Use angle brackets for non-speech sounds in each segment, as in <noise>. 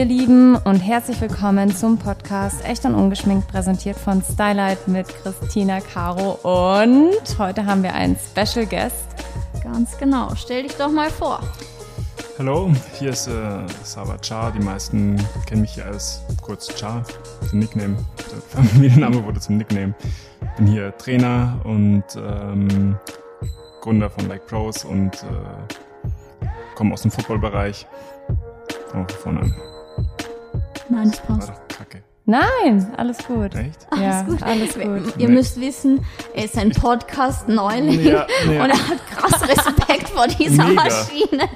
ihr Lieben, und herzlich willkommen zum Podcast Echt und Ungeschminkt, präsentiert von Stylight mit Christina Caro. Und heute haben wir einen Special Guest. Ganz genau. Stell dich doch mal vor. Hallo, hier ist äh, Sava Cha. Die meisten kennen mich hier als kurz Cha, zum Nickname. Der Familienname wurde zum Nickname. Bin hier Trainer und ähm, Gründer von Like Pros und äh, komme aus dem Footballbereich. Fangen wir von vorne an. Nein, das War doch kacke. Nein, alles gut. Echt? Ja, Alles gut. alles gut. Ihr Nee. müsst wissen, er ist ein Podcast-Neuling Ja, ja. und er hat krass Respekt vor dieser Mega. Maschine.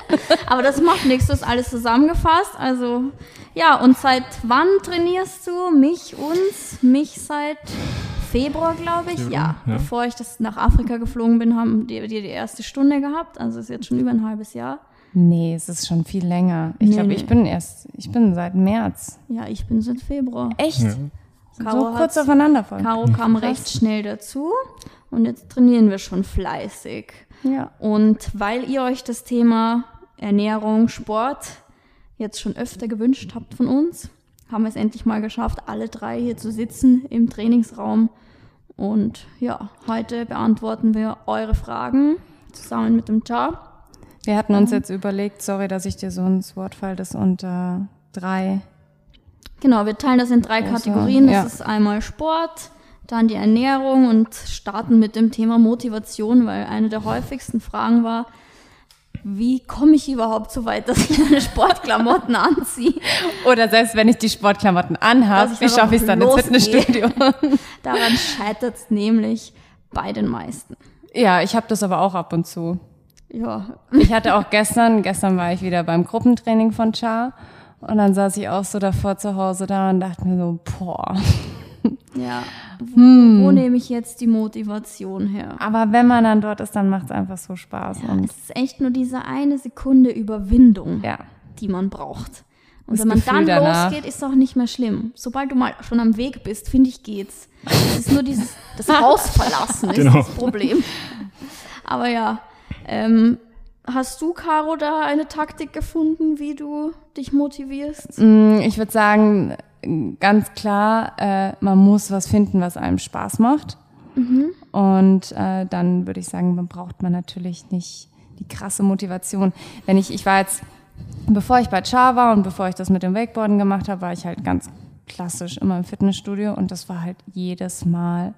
Aber das macht nichts, das ist alles zusammengefasst. Also, ja, und seit wann trainierst du mich, uns? Mich seit Februar, glaube ich. Ja, ja. bevor ich das nach Afrika geflogen bin, haben die, die die erste Stunde gehabt. Also ist jetzt schon über ein halbes Jahr. Nee, es ist schon viel länger. Ich Nee, glaube, nee. ich bin erst, ich bin seit März. Ja, ich bin seit Februar. Echt? Ja. So Caro kurz hat's- aufeinander folgen. Caro kam recht schnell dazu und jetzt trainieren wir schon fleißig. Ja. Und weil ihr euch das Thema Ernährung, Sport jetzt schon öfter gewünscht habt von uns, haben wir es endlich mal geschafft, alle drei hier zu sitzen im Trainingsraum. Und ja, heute beantworten wir eure Fragen zusammen mit dem Jar. Wir hatten uns jetzt überlegt, sorry, dass ich dir so ins Wort falle, das unter drei. Genau, wir teilen das in drei Große, Kategorien. Das ja. ist einmal Sport, dann die Ernährung und starten mit dem Thema Motivation, weil eine der häufigsten Fragen war, wie komme ich überhaupt so weit, dass ich meine Sportklamotten anziehe? Oder selbst wenn ich die Sportklamotten anhabe, wie schaffe ich es dann ins. Fitnessstudio? <laughs> Daran scheitert es nämlich bei den meisten. ja, ich habe das aber auch ab und zu. Ja, Ich hatte auch gestern, gestern war ich wieder beim Gruppentraining von Char und dann saß ich auch so davor zu Hause da und dachte mir so, boah. ja. Wo, Hm. wo nehme ich jetzt die Motivation her? Aber wenn man dann dort ist, dann macht es einfach so Spaß. und Es ist echt nur diese eine Sekunde Überwindung, ja, die man braucht. Und Das wenn man Gefühl dann danach. losgeht, ist es auch nicht mehr schlimm. Sobald du mal schon am Weg bist, finde ich, geht's. Es ist nur dieses, das <laughs> Haus verlassen ist Genau. das Problem. Aber ja, ähm, hast du, Caro, da eine Taktik gefunden, wie du dich motivierst? Mm, ich würde sagen, ganz klar, äh, man muss was finden, was einem Spaß macht. Und äh, dann würde ich sagen, man braucht man natürlich nicht die krasse Motivation. Wenn ich, ich war jetzt, bevor ich bei Char war und bevor ich das mit dem Wakeboarden gemacht habe, war ich halt ganz klassisch immer im Fitnessstudio und das war halt jedes Mal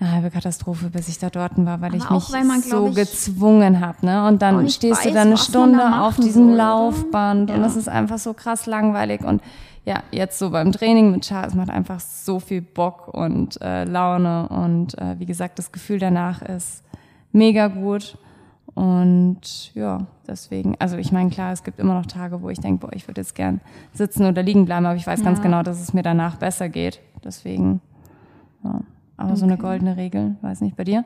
eine halbe Katastrophe, bis ich da dort war, weil Aber ich mich man, so ich, gezwungen habe. Ne? Und dann stehst du weiß, da eine was man Stunde da auf diesem soll? Laufband und Ja. es ist einfach so krass langweilig. Und ja, jetzt so beim Training mit Char, es macht einfach so viel Bock und äh, Laune. Und äh, wie gesagt, das Gefühl danach ist mega gut. Und ja, deswegen, also ich meine, klar, es gibt immer noch Tage, wo ich denke, boah, ich würde jetzt gern sitzen oder liegen bleiben, aber ich weiß ganz Ja. genau, dass es mir danach besser geht. Deswegen, ja. Aber so eine Okay. goldene Regel, weiß nicht, bei dir?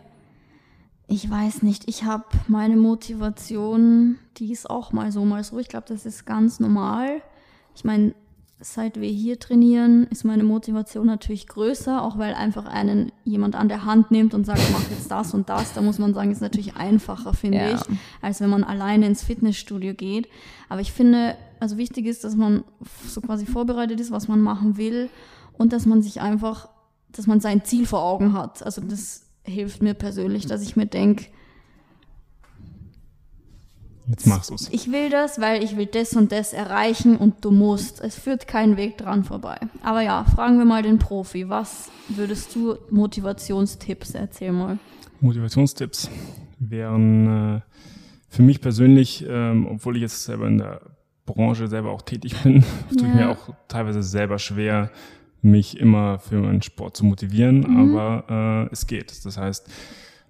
Ich weiß nicht, ich habe meine Motivation, die ist auch mal so, mal so. Ich glaube, das ist ganz normal. Ich meine, seit wir hier trainieren, ist meine Motivation natürlich größer, auch weil einfach einen jemand an der Hand nimmt und sagt, mach jetzt das und das. Da muss man sagen, ist natürlich einfacher, finde Ja. ich, als wenn man alleine ins Fitnessstudio geht. Aber ich finde, also wichtig ist, dass man so quasi vorbereitet ist, was man machen will und dass man sich einfach, dass man sein Ziel vor Augen hat. Also das hilft mir persönlich, dass ich mir denke, Jetzt machst du's. ich will das, weil ich will das und das erreichen und du musst. Es führt kein Weg dran vorbei. Aber ja, fragen wir mal den Profi. Was würdest du Motivationstipps erzähl mal? Motivationstipps wären äh, für mich persönlich, ähm, obwohl ich jetzt selber in der Branche selber auch tätig bin, <laughs> tue ich Ja. mir auch teilweise selber schwer, mich immer für meinen Sport zu motivieren, Mhm. aber äh, es geht. Das heißt,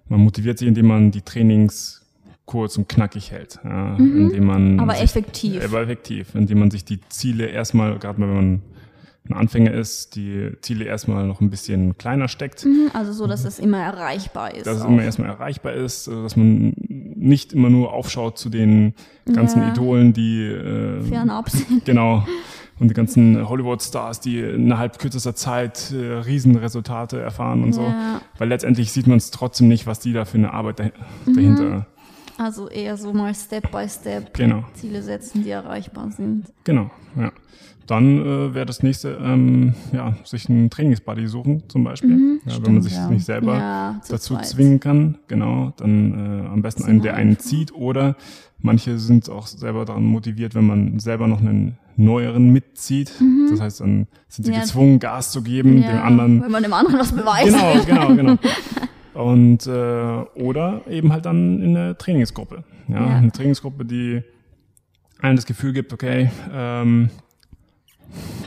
man motiviert sich, indem man die Trainings kurz und knackig hält, ja, indem man Mhm. Aber sich, effektiv. aber effektiv, indem man sich die Ziele erstmal, gerade wenn man ein Anfänger ist, die Ziele erstmal noch ein bisschen kleiner steckt Mhm, Also so, dass es immer erreichbar ist. dass es auch. immer erstmal erreichbar ist, also dass man nicht immer nur aufschaut zu den ganzen Ja. Idolen, die äh, Fernab sind. genau <laughs> und die ganzen Hollywood-Stars, die innerhalb kürzester Zeit äh, Riesenresultate erfahren und so. Ja. Weil letztendlich sieht man es trotzdem nicht, was die da für eine Arbeit dah Mhm. dahinter Also eher so mal Step by Step Genau. Ziele setzen, die erreichbar sind. Genau, ja. Dann äh, wäre das nächste, ähm, ja, sich einen Trainingsbuddy suchen zum Beispiel. ja, wenn man sich ja. nicht selber Mhm, Ja, zu dazu zweit. zwingen kann, genau, dann äh, am besten einen, der einen zieht oder manche sind auch selber daran motiviert, wenn man selber noch einen neueren mitzieht. Das heißt, dann sind sie Mhm. Gezwungen, Gas zu geben, dem anderen Wenn man dem anderen was beweist. Genau, genau, genau. <laughs> Und äh, oder eben halt dann in eine Trainingsgruppe. Ja, Ja. eine Trainingsgruppe, die einem das Gefühl gibt, okay, ähm,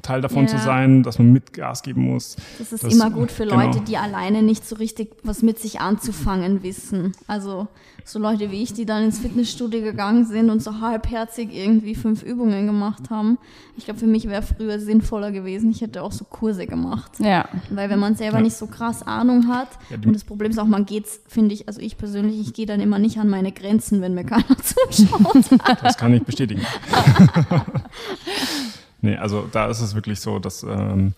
Teil davon Ja. zu sein, dass man mit Gas geben muss. Das ist Das- immer gut für genau. Leute, die alleine nicht so richtig was mit sich anzufangen wissen. Also so Leute wie ich, die dann ins Fitnessstudio gegangen sind und so halbherzig irgendwie fünf Übungen gemacht haben. Ich glaube, für mich wäre früher sinnvoller gewesen. Ich hätte auch so Kurse gemacht. Ja. Weil wenn man selber Ja. nicht so krass Ahnung hat, Ja, und das Problem ist auch, man geht's, finde ich, also ich persönlich, ich gehe dann immer nicht an meine Grenzen, wenn mir keiner <laughs> zuschaut. Das kann ich bestätigen. <laughs> nee, also da ist es wirklich so, dass ähm,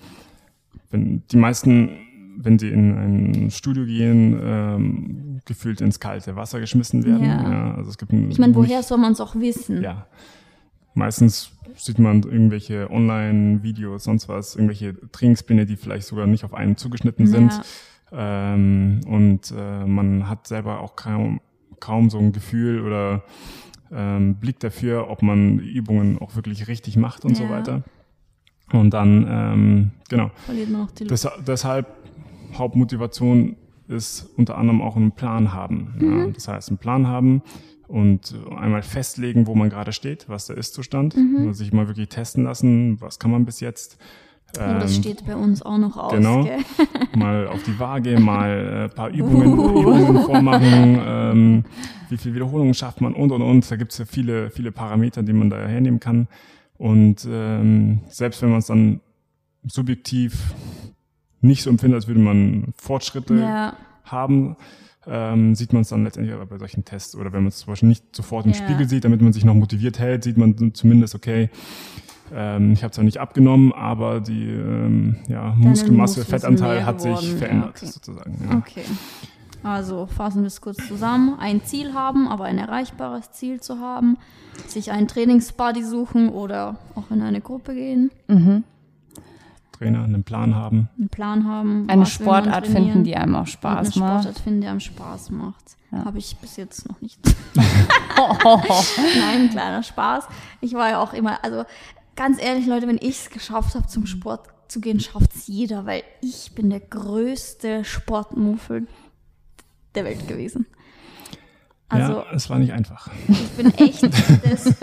wenn die meisten, wenn sie in ein Studio gehen, ähm, gefühlt ins kalte Wasser geschmissen werden. Ja. also es gibt Ich meine, woher soll man es auch wissen? Ja. Meistens sieht man irgendwelche Online-Videos, sonst was, irgendwelche Trainingspläne, die vielleicht sogar nicht auf einen zugeschnitten sind. Ja. Ähm, und äh, man hat selber auch kaum, kaum so ein Gefühl oder ähm, Blick dafür, ob man die Übungen auch wirklich richtig macht und so Ja. weiter. Und dann, ähm, genau. Verliert man auch die Luft. Des, deshalb Hauptmotivation ist unter anderem auch einen Plan haben. Mhm. Ja, das heißt, einen Plan haben und einmal festlegen, wo man gerade steht, was der Ist-Zustand, Mhm. und sich mal wirklich testen lassen, was kann man bis jetzt. Oh, das Ähm, steht bei uns auch noch aus, genau. gell? <laughs> mal auf die Waage, mal äh, ein paar Übungen, Übungen vormachen, ähm, wie viel Wiederholungen schafft man und und und. Da gibt es ja viele, viele Parameter, die man da hernehmen kann. Und ähm, selbst wenn man es dann subjektiv nicht so empfindet, als würde man Fortschritte Ja, haben, ähm, sieht man es dann letztendlich aber bei solchen Tests. Oder wenn man es zum Beispiel nicht sofort im Ja. Spiegel sieht, damit man sich noch motiviert hält, sieht man zumindest, okay, ähm, ich habe zwar nicht abgenommen, aber die ähm, ja, Muskelmasse, Fettanteil hat sich geworden. Ja, verändert, okay. sozusagen. Ja. okay. Also fassen wir es kurz zusammen. Ein Ziel haben, aber ein erreichbares Ziel zu haben. Sich einen Trainingsbuddy suchen oder auch in eine Gruppe gehen. Trainer, einen Plan haben. Einen Plan haben. Eine was will man Sportart finden, die einem auch Spaß eine macht. Sportart finden, die einem Spaß macht. Ja. Habe ich bis jetzt noch nicht. <laughs> <laughs> Nein, kleiner Spaß. Ich war ja auch immer, also ganz ehrlich, Leute, wenn ich es geschafft habe, zum Sport zu gehen, schafft es jeder, weil ich bin der größte Sportmuffel der Welt gewesen. Also ja, es war nicht einfach. ich bin echt <laughs> das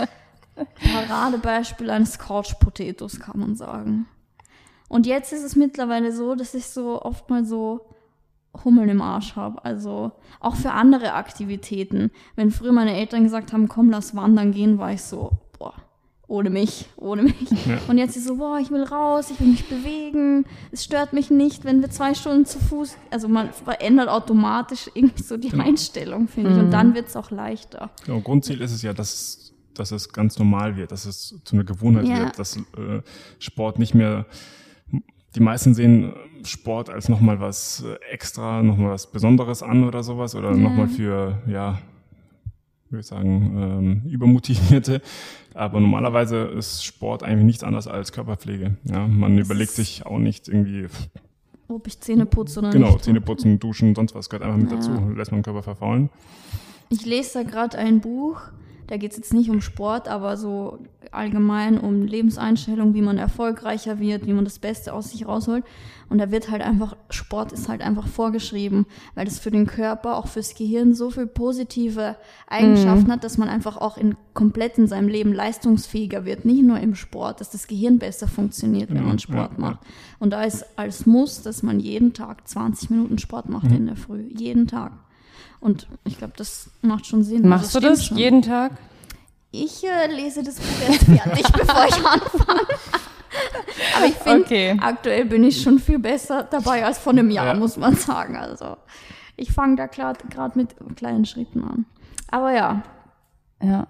Paradebeispiel eines Couch Potatoes, kann man sagen. Und jetzt ist es mittlerweile so, dass ich so oft mal so Hummeln im Arsch habe. Also auch für andere Aktivitäten. Wenn früher meine Eltern gesagt haben, komm, lass wandern gehen, war ich so, boah, ohne mich, ohne mich. Ja. Und jetzt ist so, boah, ich will raus, ich will mich bewegen. Es stört mich nicht, wenn wir zwei Stunden zu Fuß, also man verändert automatisch irgendwie so die Einstellung, finde ich. Und dann wird es auch leichter. Genau, Grundziel ist es ja, dass, dass es ganz normal wird, dass es zu einer Gewohnheit Ja. wird, dass äh, Sport nicht mehr. Die meisten sehen Sport als nochmal was äh, extra, nochmal was Besonderes an oder sowas oder Ja. nochmal für, ja, würde ich sagen, ähm, Übermotivierte. Aber normalerweise ist Sport eigentlich nichts anderes als Körperpflege. Ja, man Das überlegt sich auch nicht irgendwie, Ob ich Zähne putze oder genau, nicht. Zähne putzen, duschen, sonst was gehört einfach mit Ja. dazu. Lässt man den Körper verfaulen. Ich lese da gerade ein Buch, da geht es jetzt nicht um Sport, aber so allgemein um Lebenseinstellung, wie man erfolgreicher wird, wie man das Beste aus sich rausholt. Und da wird halt einfach, Sport ist halt einfach vorgeschrieben, weil das für den Körper, auch fürs Gehirn so viel positive Eigenschaften hat, dass man einfach auch in komplett in seinem Leben leistungsfähiger wird. Nicht nur im Sport, dass das Gehirn besser funktioniert, wenn Genau, man Sport ja, macht. Und da ist als Muss, dass man jeden Tag 20 Minuten Sport macht in der Früh. Jeden Tag. Und ich glaube, das macht schon Sinn. Machst Also du das schon. jeden Tag? Ich äh, lese das Buch jetzt fertig, <laughs> bevor ich anfange. Aber ich finde, Okay. aktuell bin ich schon viel besser dabei als vor einem Jahr, Ja. muss man sagen. Also ich fange da gerade mit kleinen Schritten an. Aber ja, Ja.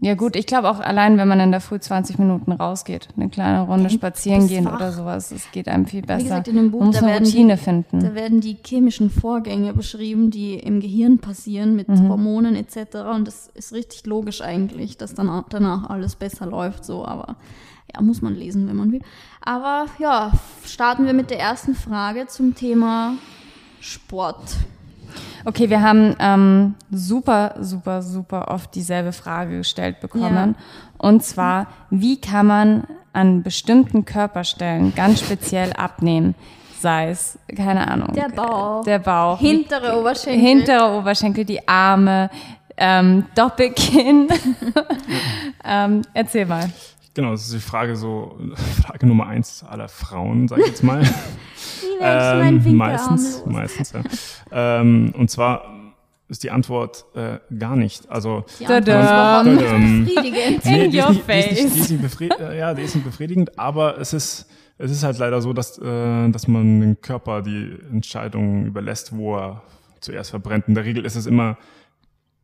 Ja gut, ich glaube auch allein, wenn man in der Früh 20 Minuten rausgeht, eine kleine Runde spazieren bist gehen wach. oder sowas, es geht einem viel besser. Wie gesagt, in dem Buch, da eine werden Routine die, finden. Da werden die chemischen Vorgänge beschrieben, die im Gehirn passieren mit Mhm. Hormonen etc. Und das ist richtig logisch eigentlich, dass dann danach alles besser läuft. So, aber ja, muss man lesen, wenn man will. Aber ja, starten wir mit der ersten Frage zum Thema Sport. Okay, wir haben ähm, super, super, super oft dieselbe Frage gestellt bekommen. Und zwar, wie kann man an bestimmten Körperstellen ganz speziell abnehmen? Sei es, keine Ahnung. Der Bauch. Der Bauch. Hintere Oberschenkel. Hintere Oberschenkel, die Arme, ähm, Doppelkinn. <laughs> ähm, erzähl mal. Genau, das ist die Frage so, <laughs> Frage Nummer eins aller Frauen, sag ich jetzt mal. <laughs> <laughs> Wie Ähm, Winkelarm meistens, meistens, ja. ähm, und zwar ist die Antwort äh, gar nicht. Also Die Tada. Überhaupt Ähm, nicht befriedigend. In your nicht, die ist nicht, die face. ist befried, äh, ja, die ist nicht befriedigend, aber es ist, es ist halt leider so, dass, äh, dass man dem Körper die Entscheidung überlässt, wo er zuerst verbrennt. In der Regel ist es immer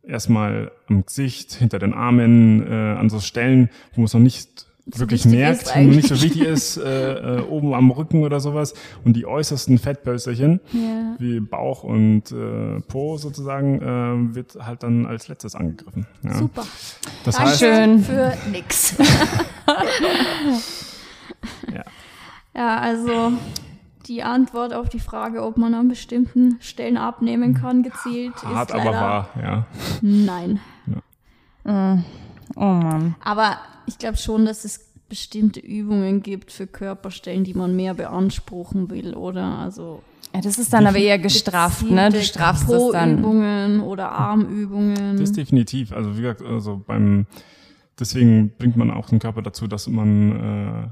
erstmal am Gesicht, hinter den Armen, äh, an so Stellen, wo man es noch nicht wirklich merkt, wo nicht so wichtig ist, äh, äh, oben am Rücken oder sowas. Und die äußersten Fettpölsterchen, Ja. wie Bauch und äh, Po sozusagen, äh, wird halt dann als letztes angegriffen. Ja. Super. Das Danke heißt, Schön. für nix. <laughs> Ja. Ja, also die Antwort auf die Frage, ob man an bestimmten Stellen abnehmen kann, gezielt, hart ist aber leider wahr, ja. nein. Oh Mann. Aber ich glaube schon, dass es bestimmte Übungen gibt für Körperstellen, die man mehr beanspruchen will, oder? Also Ja, das ist dann aber eher <laughs> gestrafft, ne? Du strafst es dann. Po-Übungen oder Armübungen. Das definitiv. Also wie gesagt, also beim deswegen bringt man auch den Körper dazu, dass man äh,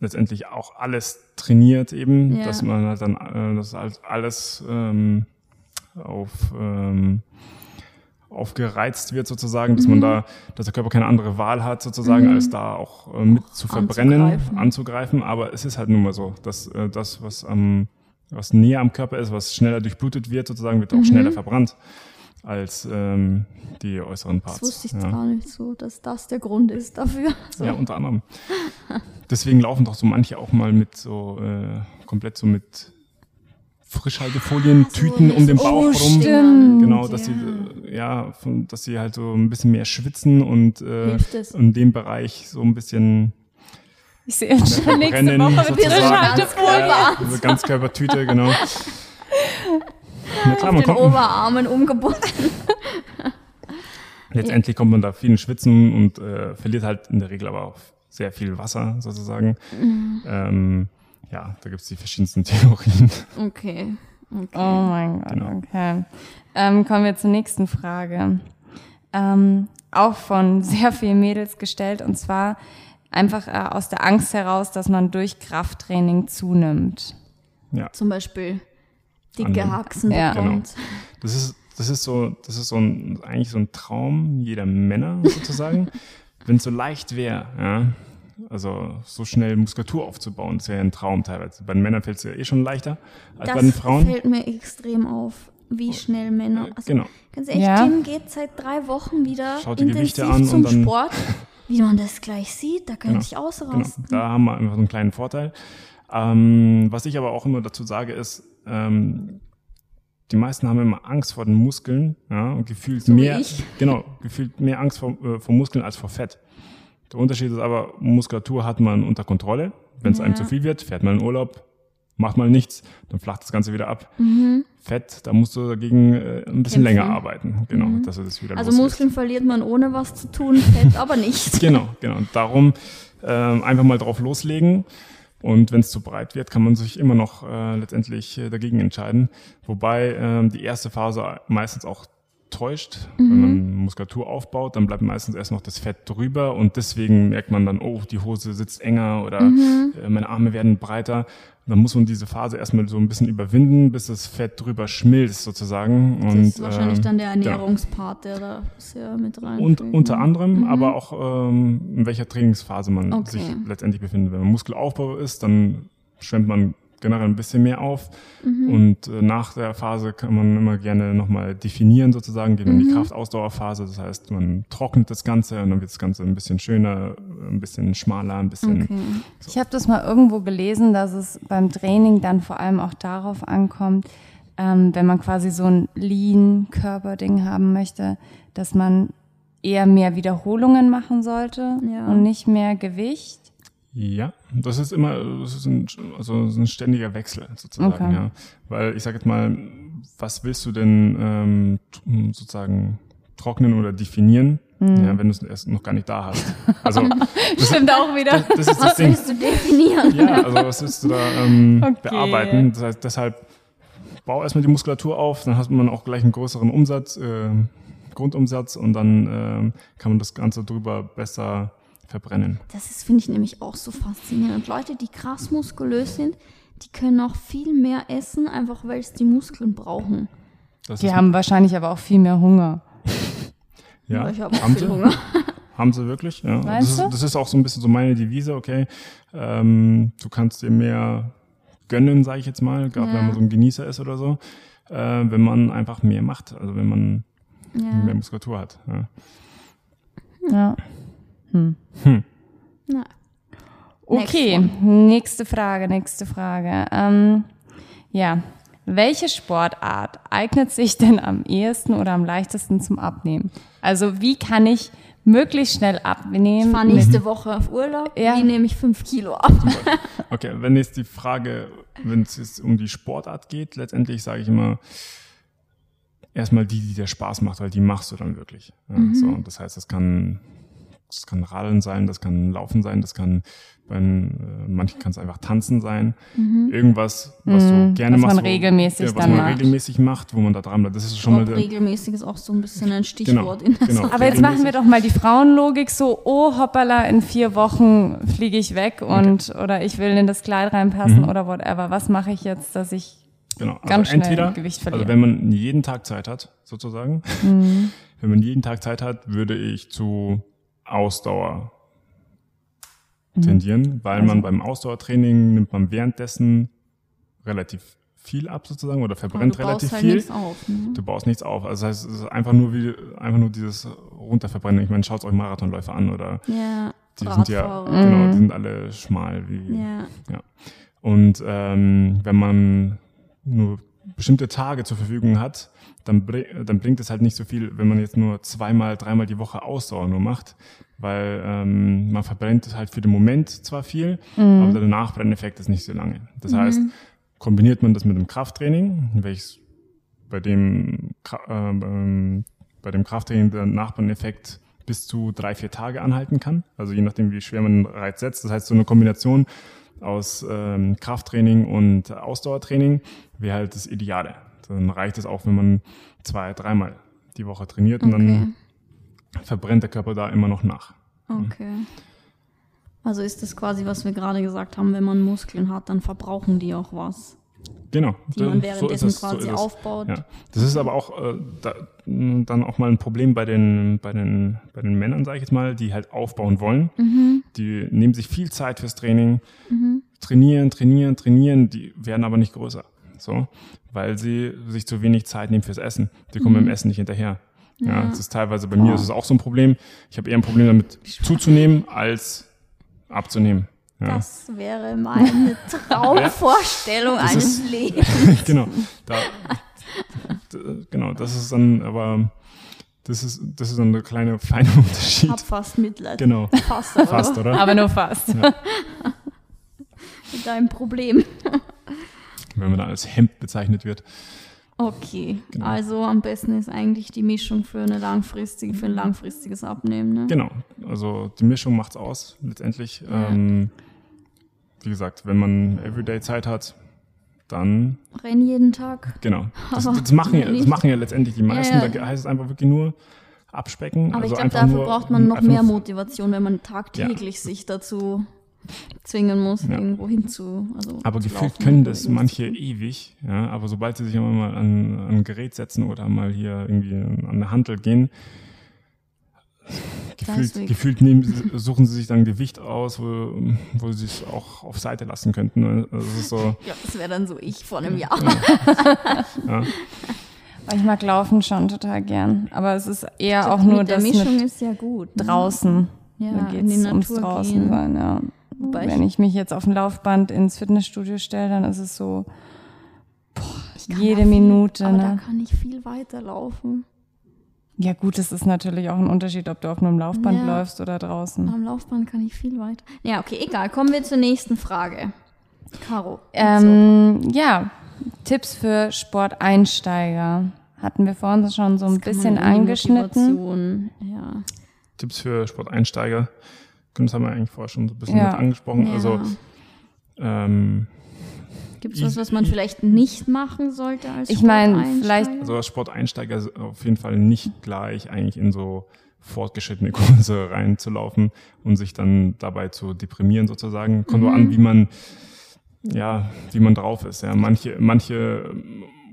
letztendlich auch alles trainiert eben, Ja. dass man halt dann äh, das halt alles ähm, auf ähm, aufgereizt wird sozusagen, dass Mhm. man da, dass der Körper keine andere Wahl hat sozusagen, als da auch äh, mit zu verbrennen, Anzugreifen. anzugreifen. Aber es ist halt nun mal so, dass äh, das, was am was näher am Körper ist, was schneller durchblutet wird, sozusagen, wird auch Mhm. schneller verbrannt als ähm, die äußeren Parts. das wusste ich ja. gar nicht so, dass das der Grund ist dafür. So. Ja, unter anderem. Deswegen laufen doch so manche auch mal mit so äh, komplett so mit Frischhaltefolien, Tüten um den Bauch Oh, rum. stimmt. Genau, dass ja. sie ja, von, dass sie halt so ein bisschen mehr schwitzen und äh, in dem Bereich so ein bisschen Ich sehe uns schon nächste brennen Woche mit. Frischhaltefolie. Ja, also Ganzkörpertüte, genau. Na klar, man Den kommt, Oberarmen umgebunden. <laughs> letztendlich kommt man da viel in Schwitzen und äh, verliert halt in der Regel aber auch sehr viel Wasser sozusagen. Mhm. Ähm, ja, da gibt's die verschiedensten <laughs> Theorien. Okay. okay. Oh mein Gott, Genau. okay. Ähm, kommen wir zur nächsten Frage. Ähm, auch von <laughs> sehr vielen Mädels gestellt und zwar einfach äh, aus der Angst heraus, dass man durch Krafttraining zunimmt. Ja. Zum Beispiel dicke. Haxen Ja. bekommt. Das ist, das ist so, das ist so ein, eigentlich so ein Traum jeder Männer sozusagen. <laughs> Wenn es so leicht wäre, ja, also so schnell Muskulatur aufzubauen, das wäre ein Traum teilweise. Bei den Männern fällt es ja eh schon leichter als bei den Das Frauen. fällt mir extrem auf, wie schnell Männer. Also, Genau. Ganz ehrlich, Ja. Tim geht seit drei Wochen wieder intensiv zum und dann- Sport. <laughs> Wie man das gleich sieht, da könnte Genau, ich Genau, ausrasten. da haben wir einfach so einen kleinen Vorteil. Ähm, was ich aber auch immer dazu sage, ist, ähm, die meisten haben immer Angst vor den Muskeln, ja, und gefühlt So mehr, genau, gefühlt mehr Angst vor, äh, vor Muskeln als vor Fett. Der Unterschied ist aber, Muskulatur hat man unter Kontrolle. Wenn es einem Ja. zu viel wird, fährt man in Urlaub, macht mal nichts, dann flacht das Ganze wieder ab. Fett, da musst du dagegen äh, ein bisschen Mhm. Kämpfen. länger arbeiten, genau, dass du das wieder Also. Muskeln verliert man ohne was zu tun, Fett aber nicht. <laughs> Genau, genau. Darum ähm, einfach mal drauf loslegen. Und wenn es zu breit wird, kann man sich immer noch äh, letztendlich äh, dagegen entscheiden. Wobei ähm, die erste Phase meistens auch täuscht. Wenn man Muskulatur aufbaut, dann bleibt meistens erst noch das Fett drüber und deswegen merkt man dann, oh, die Hose sitzt enger oder äh, meine Arme werden breiter. Dann muss man diese Phase erstmal so ein bisschen überwinden, bis das Fett drüber schmilzt sozusagen. Das und, ist wahrscheinlich ähm, dann der genau. Ernährungspart, der da sehr mit rein. Und unter anderem, aber auch ähm, in welcher Trainingsphase man Okay. sich letztendlich befindet. Wenn man Muskelaufbau ist, dann schwemmt man generell ein bisschen mehr auf. Und äh, nach der Phase kann man immer gerne nochmal definieren sozusagen, geht in die Kraftausdauerphase. Das heißt, man trocknet das Ganze und dann wird das Ganze ein bisschen schöner, ein bisschen schmaler, ein bisschen. Okay. Ich habe das mal irgendwo gelesen, dass es beim Training dann vor allem auch darauf ankommt, ähm, wenn man quasi so ein Lean-Körperding haben möchte, dass man eher mehr Wiederholungen machen sollte Ja. und nicht mehr Gewicht. Ja, das ist immer, das ist ein, also ein ständiger Wechsel sozusagen, Okay. ja. Weil ich sage jetzt mal, was willst du denn ähm, sozusagen trocknen oder definieren, Mhm. ja, wenn du es erst noch gar nicht da hast? Also <laughs> Stimmt auch wieder. das ist das Was Ding. willst du definieren? Ja, also was willst du da ähm, Okay. bearbeiten? Das heißt, deshalb bau erstmal die Muskulatur auf, dann hat man auch gleich einen größeren Umsatz, äh, Grundumsatz und dann ähm, kann man das Ganze drüber besser verbrennen. Das ist, finde ich, nämlich auch so faszinierend. Und Leute, die krass muskulös sind, die können auch viel mehr essen, einfach weil es die Muskeln brauchen. Das Die haben wahrscheinlich aber auch viel mehr Hunger. ja, Ich habe auch haben viel sie? Hunger. <laughs> Haben sie wirklich? Ja. Das, ist, das ist auch so ein bisschen so meine Devise, okay. Ähm, du kannst dir mehr gönnen, sage ich jetzt mal, gerade Ja. wenn man so ein Genießer ist oder so, äh, wenn man einfach mehr macht, also wenn man mehr Ja. Muskulatur hat. Ja. Ja. Na, Okay, Next nächste Frage, nächste Frage. Ähm, ja, welche Sportart eignet sich denn am ehesten oder am leichtesten zum Abnehmen? Also wie kann ich möglichst schnell ich abnehmen? fahre nächste Woche auf Urlaub. Ja. Wie nehme ich fünf Kilo ab? <laughs> Okay, wenn jetzt die Frage, wenn es jetzt um die Sportart geht, letztendlich sage ich immer, erstmal die, die dir Spaß macht, weil die machst du dann wirklich. Ja, so, und das heißt, das kann, das kann Radeln sein, das kann Laufen sein, das kann bei äh, manchen kann es einfach Tanzen sein. Irgendwas, was du gerne was man machst. regelmäßig ja, was dann man macht. regelmäßig macht, wo man da dran bleibt. Das ist schon mal regelmäßig ist auch so ein bisschen ein genau, Stichwort in der genau. Sache. Aber jetzt machen wir doch mal die Frauenlogik so, oh hoppala, in vier Wochen fliege ich weg und oder ich will in das Kleid reinpassen oder whatever. Was mache ich jetzt, dass ich Genau. Also ganz schnell entweder, Gewicht verliere. Also wenn man jeden Tag Zeit hat, sozusagen, Mhm. <laughs> wenn man jeden Tag Zeit hat, würde ich zu Ausdauer Mhm. tendieren, weil Also man beim Ausdauertraining nimmt man währenddessen relativ viel ab sozusagen oder verbrennt du baust relativ halt viel. nichts auf. Ne? Du baust nichts auf. Also das heißt, es ist einfach nur wie einfach nur dieses runterverbrennen. Ich meine, schaut euch Marathonläufer an oder Ja, die sind ja Radfahrer. genau, die sind alle schmal wie Ja. ja. Und ähm, wenn man nur bestimmte Tage zur Verfügung hat, dann, dann bringt es halt nicht so viel, wenn man jetzt nur zweimal, dreimal die Woche Ausdauer nur macht, weil ähm, man verbrennt halt für den Moment zwar viel, aber der Nachbrenneffekt ist nicht so lange. Das heißt, kombiniert man das mit dem Krafttraining, welches bei dem, äh, ähm, bei dem Krafttraining der Nachbrenneffekt bis zu drei, vier Tage anhalten kann. Also je nachdem, wie schwer man den Reiz setzt. Das heißt, so eine Kombination aus ähm, Krafttraining und Ausdauertraining wäre halt das Ideale. Dann reicht es auch, wenn man zwei, dreimal die Woche trainiert und Okay. dann verbrennt der Körper da immer noch nach. Okay. Also ist das quasi, was wir gerade gesagt haben, wenn man Muskeln hat, dann verbrauchen die auch was, Genau. die man so währenddessen so quasi es. aufbaut. Ja, das ist aber auch äh, da, dann auch mal ein Problem bei den, bei den, bei den Männern, sage ich jetzt mal, die halt aufbauen wollen. Mhm. Die nehmen sich viel Zeit fürs Training, trainieren, trainieren, trainieren, die werden aber nicht größer. So, weil sie sich zu wenig Zeit nehmen fürs Essen. Die kommen beim Essen nicht hinterher. Ja, das ist teilweise bei mir ist es auch so ein Problem. Ich habe eher ein Problem damit zuzunehmen als abzunehmen. Ja. Das wäre meine <laughs> Traumvorstellung Das eines ist- Lebens. <laughs> genau. Da, genau, das ist dann aber das ist das ist dann der kleine feine Ich Unterschied. hab fast Mitleid. Genau, Fast, aber fast, oder? aber nur fast. <laughs> mit deinem Problem. Wenn man dann als Hemd bezeichnet wird. Okay, Genau. also am besten ist eigentlich die Mischung für eine langfristige, für ein langfristiges Abnehmen. Ne? Genau. Also die Mischung macht's aus letztendlich. Ja. Ähm, wie gesagt, wenn man Everyday Zeit hat, dann Renn jeden Tag. genau. Das, <laughs> das machen ja, das machen ja letztendlich die meisten. Ja, ja. Da heißt es einfach wirklich nur abspecken. Aber also ich glaube, dafür nur, braucht man noch mehr Motivation, wenn man tagtäglich sich dazu zwingen muss, irgendwo hinzu. Also Aber gefühlt können das manche ewig, ja. Aber sobald sie sich immer mal an, an ein Gerät setzen oder mal hier irgendwie an eine Hantel gehen, gefühlt, gefühlt nehmen, suchen sie sich dann Gewicht aus, wo, wo sie es auch auf Seite lassen könnten. Ne? Also das so, Ja, das wäre dann so ich vor einem Jahr. ja. <laughs> Ich mag Laufen schon total gern, aber es ist eher auch mit nur der das Mischung ist ja gut. ne? draußen. Ja, da in die geht's ums Natur draußen gehen. sein, ja. Wobei Wenn ich- ich mich jetzt auf ein Laufband ins Fitnessstudio stelle, dann ist es so Ich kann jede da viel, Minute, Aber da ne? kann ich viel weiter laufen. Ja gut, es ist natürlich auch ein Unterschied, ob du auf einem Laufband Ja. läufst oder draußen. Am Laufband kann ich viel weiter. Ja, okay, egal. Kommen wir zur nächsten Frage. Caro. Ähm, ja, Tipps für Sporteinsteiger. Hatten wir vorhin schon so ein Das bisschen angeschnitten. Ja. Tipps für Sporteinsteiger. Das haben wir eigentlich vorher schon so ein bisschen Ja. mit angesprochen. ja. Also ähm, Gibt es was, was man vielleicht nicht machen sollte als Ich mein, Sporteinsteiger? Also vielleicht- als Sporteinsteiger auf jeden Fall nicht gleich eigentlich in so fortgeschrittene <laughs> Kurse reinzulaufen und sich dann dabei zu deprimieren sozusagen. Kommt nur an, wie man, ja, wie man drauf ist. Ja, manche, manche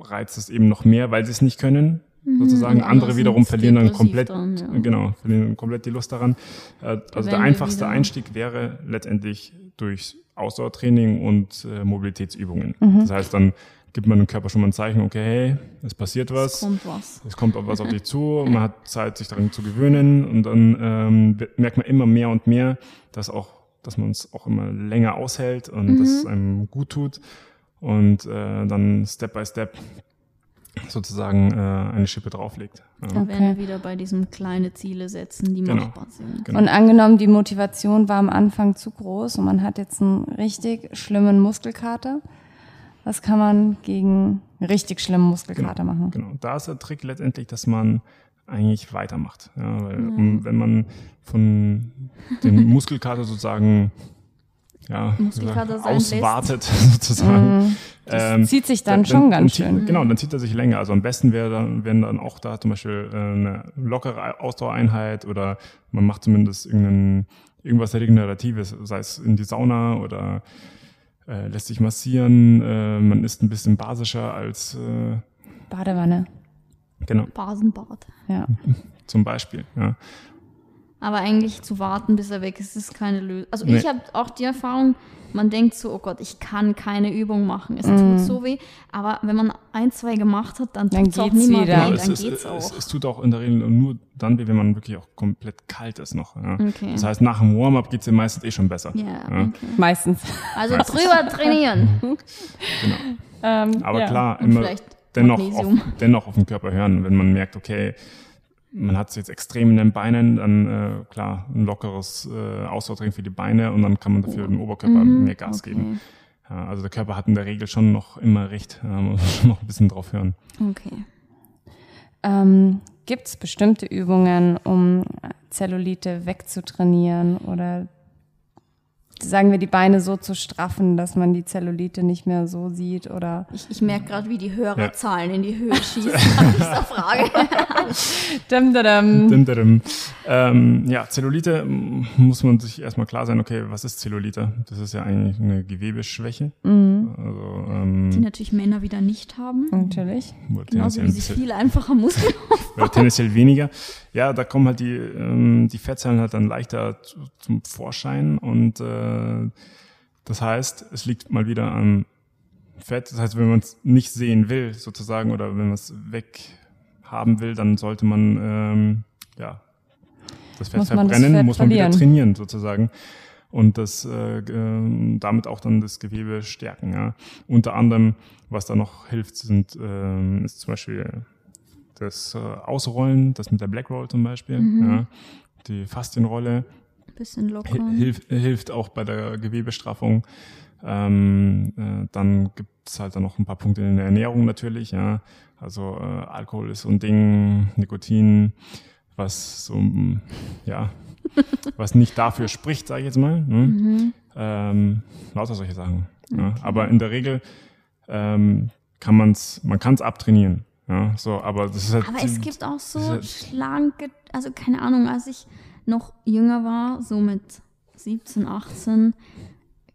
reizt es eben noch mehr, weil sie es nicht können. Sozusagen und andere wiederum verlieren dann komplett, dann, ja. genau, verlieren komplett die Lust daran. Äh, Also der einfachste Einstieg wäre letztendlich durch Ausdauertraining und äh, Mobilitätsübungen. Mhm. Das heißt, dann gibt man dem Körper schon mal ein Zeichen, okay, hey, es passiert Es was, kommt was. es kommt was auf dich zu, man hat Zeit, sich daran zu gewöhnen und dann ähm, merkt man immer mehr und mehr, dass auch, dass man es auch immer länger aushält und dass es einem gut tut und äh, dann Step by Step sozusagen äh, eine Schippe drauflegt. Ja. Da wären wir wieder bei diesem kleine Ziele setzen, die Genau. machbar sind. Genau. Und angenommen, die Motivation war am Anfang zu groß und man hat jetzt einen richtig schlimmen Muskelkater. Was kann man gegen einen richtig schlimmen Muskelkater machen? Genau, da ist der Trick letztendlich, dass man eigentlich weitermacht. Ja, weil um, wenn man von dem Muskelkater sozusagen ja, Muskelkater sein auswartet <laughs> sozusagen. ähm, Zieht sich dann schon ganz zieht, schön. Genau, dann zieht er sich länger. Also am besten wäre dann, wären dann auch da zum Beispiel äh, eine lockere Ausdauereinheit oder man macht zumindest irgendein, irgendwas Regeneratives, sei es in die Sauna oder äh, lässt sich massieren. Äh, man ist ein bisschen basischer als äh, Badewanne. genau Basenbad. Ja. <laughs> zum Beispiel. Ja. Aber eigentlich zu warten, bis er weg ist, ist keine Lösung. Also Nee. ich habe auch die Erfahrung, man denkt so, oh Gott, ich kann keine Übung machen, es Mhm. tut so weh. Aber wenn man ein, zwei gemacht hat, dann Dann tut es auch nicht mehr wieder. weh, Ja, es, dann ist, geht's auch. es, es tut auch in der Regel nur dann weh, wenn man wirklich auch komplett kalt ist noch. Ja. Okay. Das heißt, nach dem Warm-up geht es dir meistens eh schon besser. ja, Ja. okay. Meistens. Also drüber trainieren. <laughs> Ähm, Aber ja. klar, immer vielleicht dennoch auf, dennoch auf den Körper hören. Wenn man merkt, okay, man hat es jetzt extrem in den Beinen, dann äh, klar, ein lockeres äh, Ausdauertraining für die Beine und dann kann man dafür den Oberkörper mehr Gas okay. geben. Ja, also der Körper hat in der Regel schon noch immer recht. Man <laughs> muss noch ein bisschen drauf hören. Okay. Ähm, Gibt es bestimmte Übungen, um Zellulite wegzutrainieren oder sagen wir die Beine so zu straffen, dass man die Zellulite nicht mehr so sieht oder Ich, ich merke gerade, wie die Hörerzahlen in die Höhe schießen <laughs> nach dieser Frage. <laughs> Dum, dum, dum. Dim. Ähm, ja, Zellulite muss man sich erstmal klar sein, okay, was ist Zellulite? Das ist ja eigentlich eine Gewebeschwäche. Also, Die ähm, natürlich Männer wieder nicht haben. natürlich. Genauso wie sie viel einfacher Muskeln <laughs> oder tendenziell weniger. Ja, da kommen halt die, ähm, die Fettzellen halt dann leichter zu, zum Vorschein und äh, das heißt, es liegt mal wieder am Fett. Das heißt, wenn man es nicht sehen will, sozusagen, oder wenn man es weg haben will, dann sollte man ähm, ja das Fett Muss man das verbrennen, Fett muss man wieder verlieren. trainieren sozusagen und das äh, äh, damit auch dann das Gewebe stärken. Ja. Unter anderem, was da noch hilft, sind ähm, ist zum Beispiel das äh, Ausrollen, das mit der Black Roll zum Beispiel, ja. die Faszienrolle, bisschen Hi- lockern. hilft, auch bei der Gewebestraffung. Ähm, äh, dann gibt's halt dann noch ein paar Punkte in der Ernährung natürlich, ja. Also äh, Alkohol ist so ein Ding, Nikotin, was so, mm, ja, <laughs> was nicht dafür spricht, sage ich jetzt mal. Ne? Ähm, lauter solche Sachen. Ja. Aber in der Regel ähm, kann man's, man kann es abtrainieren. Ja, so, aber das ist halt. Aber es gibt auch so schlanke, also keine Ahnung, als ich noch jünger war, so mit 17, 18,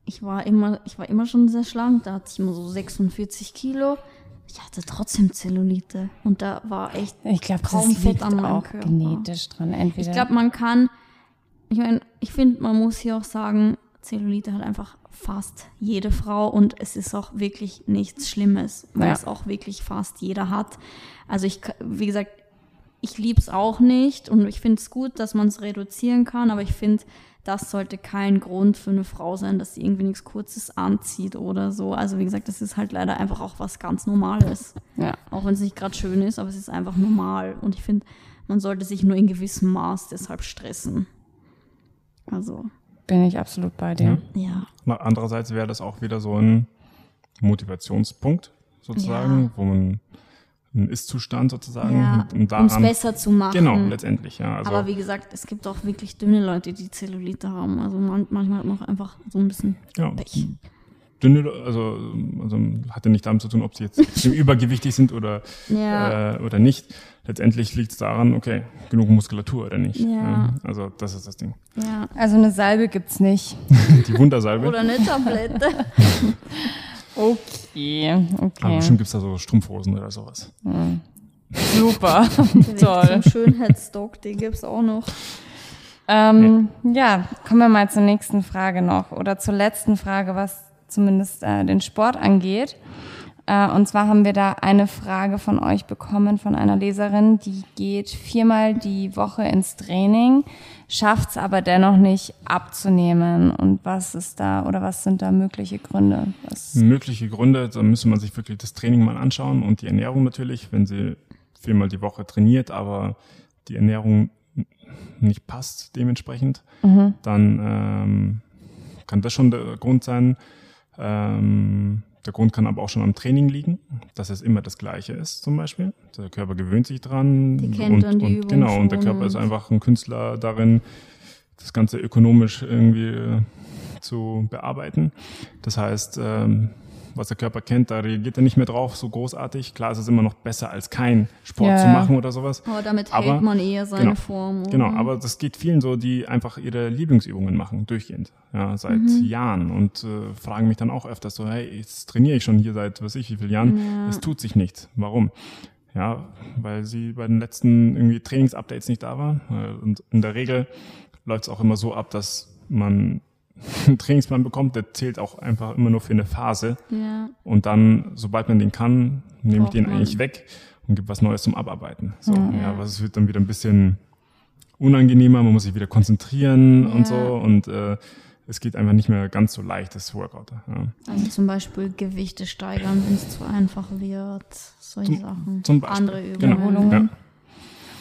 ich war immer, ich war immer schon sehr schlank, da hatte ich immer so 46 Kilo. Ich hatte trotzdem Zellulite und da war echt Ich glaube, kaum das Fett liegt an meinem auch Körper. genetisch dran. Entweder Ich glaube, man kann ich meine, ich finde, man muss hier auch sagen, Zellulite hat einfach fast jede Frau und es ist auch wirklich nichts Schlimmes, weil Ja. es auch wirklich fast jeder hat. Also ich, wie gesagt, ich liebe es auch nicht und ich finde es gut, dass man es reduzieren kann, aber ich finde, das sollte kein Grund für eine Frau sein, dass sie irgendwie nichts Kurzes anzieht oder so. Also wie gesagt, das ist halt leider einfach auch was ganz Normales. Ja. Auch wenn es nicht gerade schön ist, aber es ist einfach normal. Und ich finde, man sollte sich nur in gewissem Maß deshalb stressen. Also, Bin ich absolut bei dir. ja. Na, Andererseits wäre das auch wieder so ein Motivationspunkt sozusagen, Ja. wo man einen Ist-Zustand sozusagen ja um es daran, besser zu machen. genau, letztendlich, ja. Also, aber wie gesagt, es gibt auch wirklich dünne Leute, die Zellulite haben. Also man, manchmal hat man auch einfach so ein bisschen ja, Pech. Dünne, also, also hat ja nicht damit zu tun, ob sie jetzt <laughs> übergewichtig sind oder, Ja. äh, oder nicht. Letztendlich liegt es daran, okay, genug Muskulatur oder nicht. Ja. Also das ist das Ding. Ja. Also eine Salbe gibt's nicht. <laughs> Die Wundersalbe. Oder eine Tablette. <laughs> Okay, Aber okay. bestimmt gibt's da so Strumpfhosen oder sowas. Super, toll. Zum Schönheitsstock, die gibt's auch noch. Ähm, ja, kommen wir mal zur nächsten Frage noch oder zur letzten Frage, was zumindest äh, den Sport angeht. Äh, und zwar haben wir da eine Frage von euch bekommen, von einer Leserin, die geht viermal die Woche ins Training, schafft's aber dennoch nicht abzunehmen. Und was ist da oder was sind da mögliche Gründe? Was, Mögliche Gründe, da müsste man sich wirklich das Training mal anschauen und die Ernährung natürlich, wenn sie viermal die Woche trainiert, aber die Ernährung nicht passt dementsprechend, dann ähm, kann das schon der Grund sein. Ähm, der Grund kann aber auch schon am Training liegen, dass es immer das Gleiche ist zum Beispiel. Der Körper gewöhnt sich dran. Die kennt und, dann die und, Übung Genau, und der Körper ist einfach ein Künstler darin, das Ganze ökonomisch irgendwie äh, zu bearbeiten. Das heißt, ähm, was der Körper kennt, da reagiert er nicht mehr drauf so großartig. Klar ist es immer noch besser, als kein Sport Ja, zu machen oder sowas. Aber damit Aber- hält man eher seine genau, Form. Oder? Genau, aber das geht vielen so, die einfach ihre Lieblingsübungen machen, durchgehend, ja, seit Mhm. Jahren und äh, fragen mich dann auch öfters so, hey, jetzt trainiere ich schon hier seit, was weiß ich, wie vielen Jahren, Ja. es tut sich nichts. Warum? Ja, weil sie bei den letzten irgendwie Trainingsupdates nicht da war. Und in der Regel läuft es auch immer so ab, dass man einen <laughs> Trainingsplan bekommt, der zählt auch einfach immer nur für eine Phase. Ja. Und dann, sobald man den kann, nehme ich den man- eigentlich weg und gebe was Neues zum Abarbeiten. So, Ja. ja, was es wird dann wieder ein bisschen unangenehmer, man muss sich wieder konzentrieren Ja. und so und äh, es geht einfach nicht mehr ganz so leicht, das Workout. Ja. Also zum Beispiel Gewichte steigern, wenn es zu einfach wird. Solche Zum- Sachen. zum Beispiel, Andere genau. Übungen. Ja.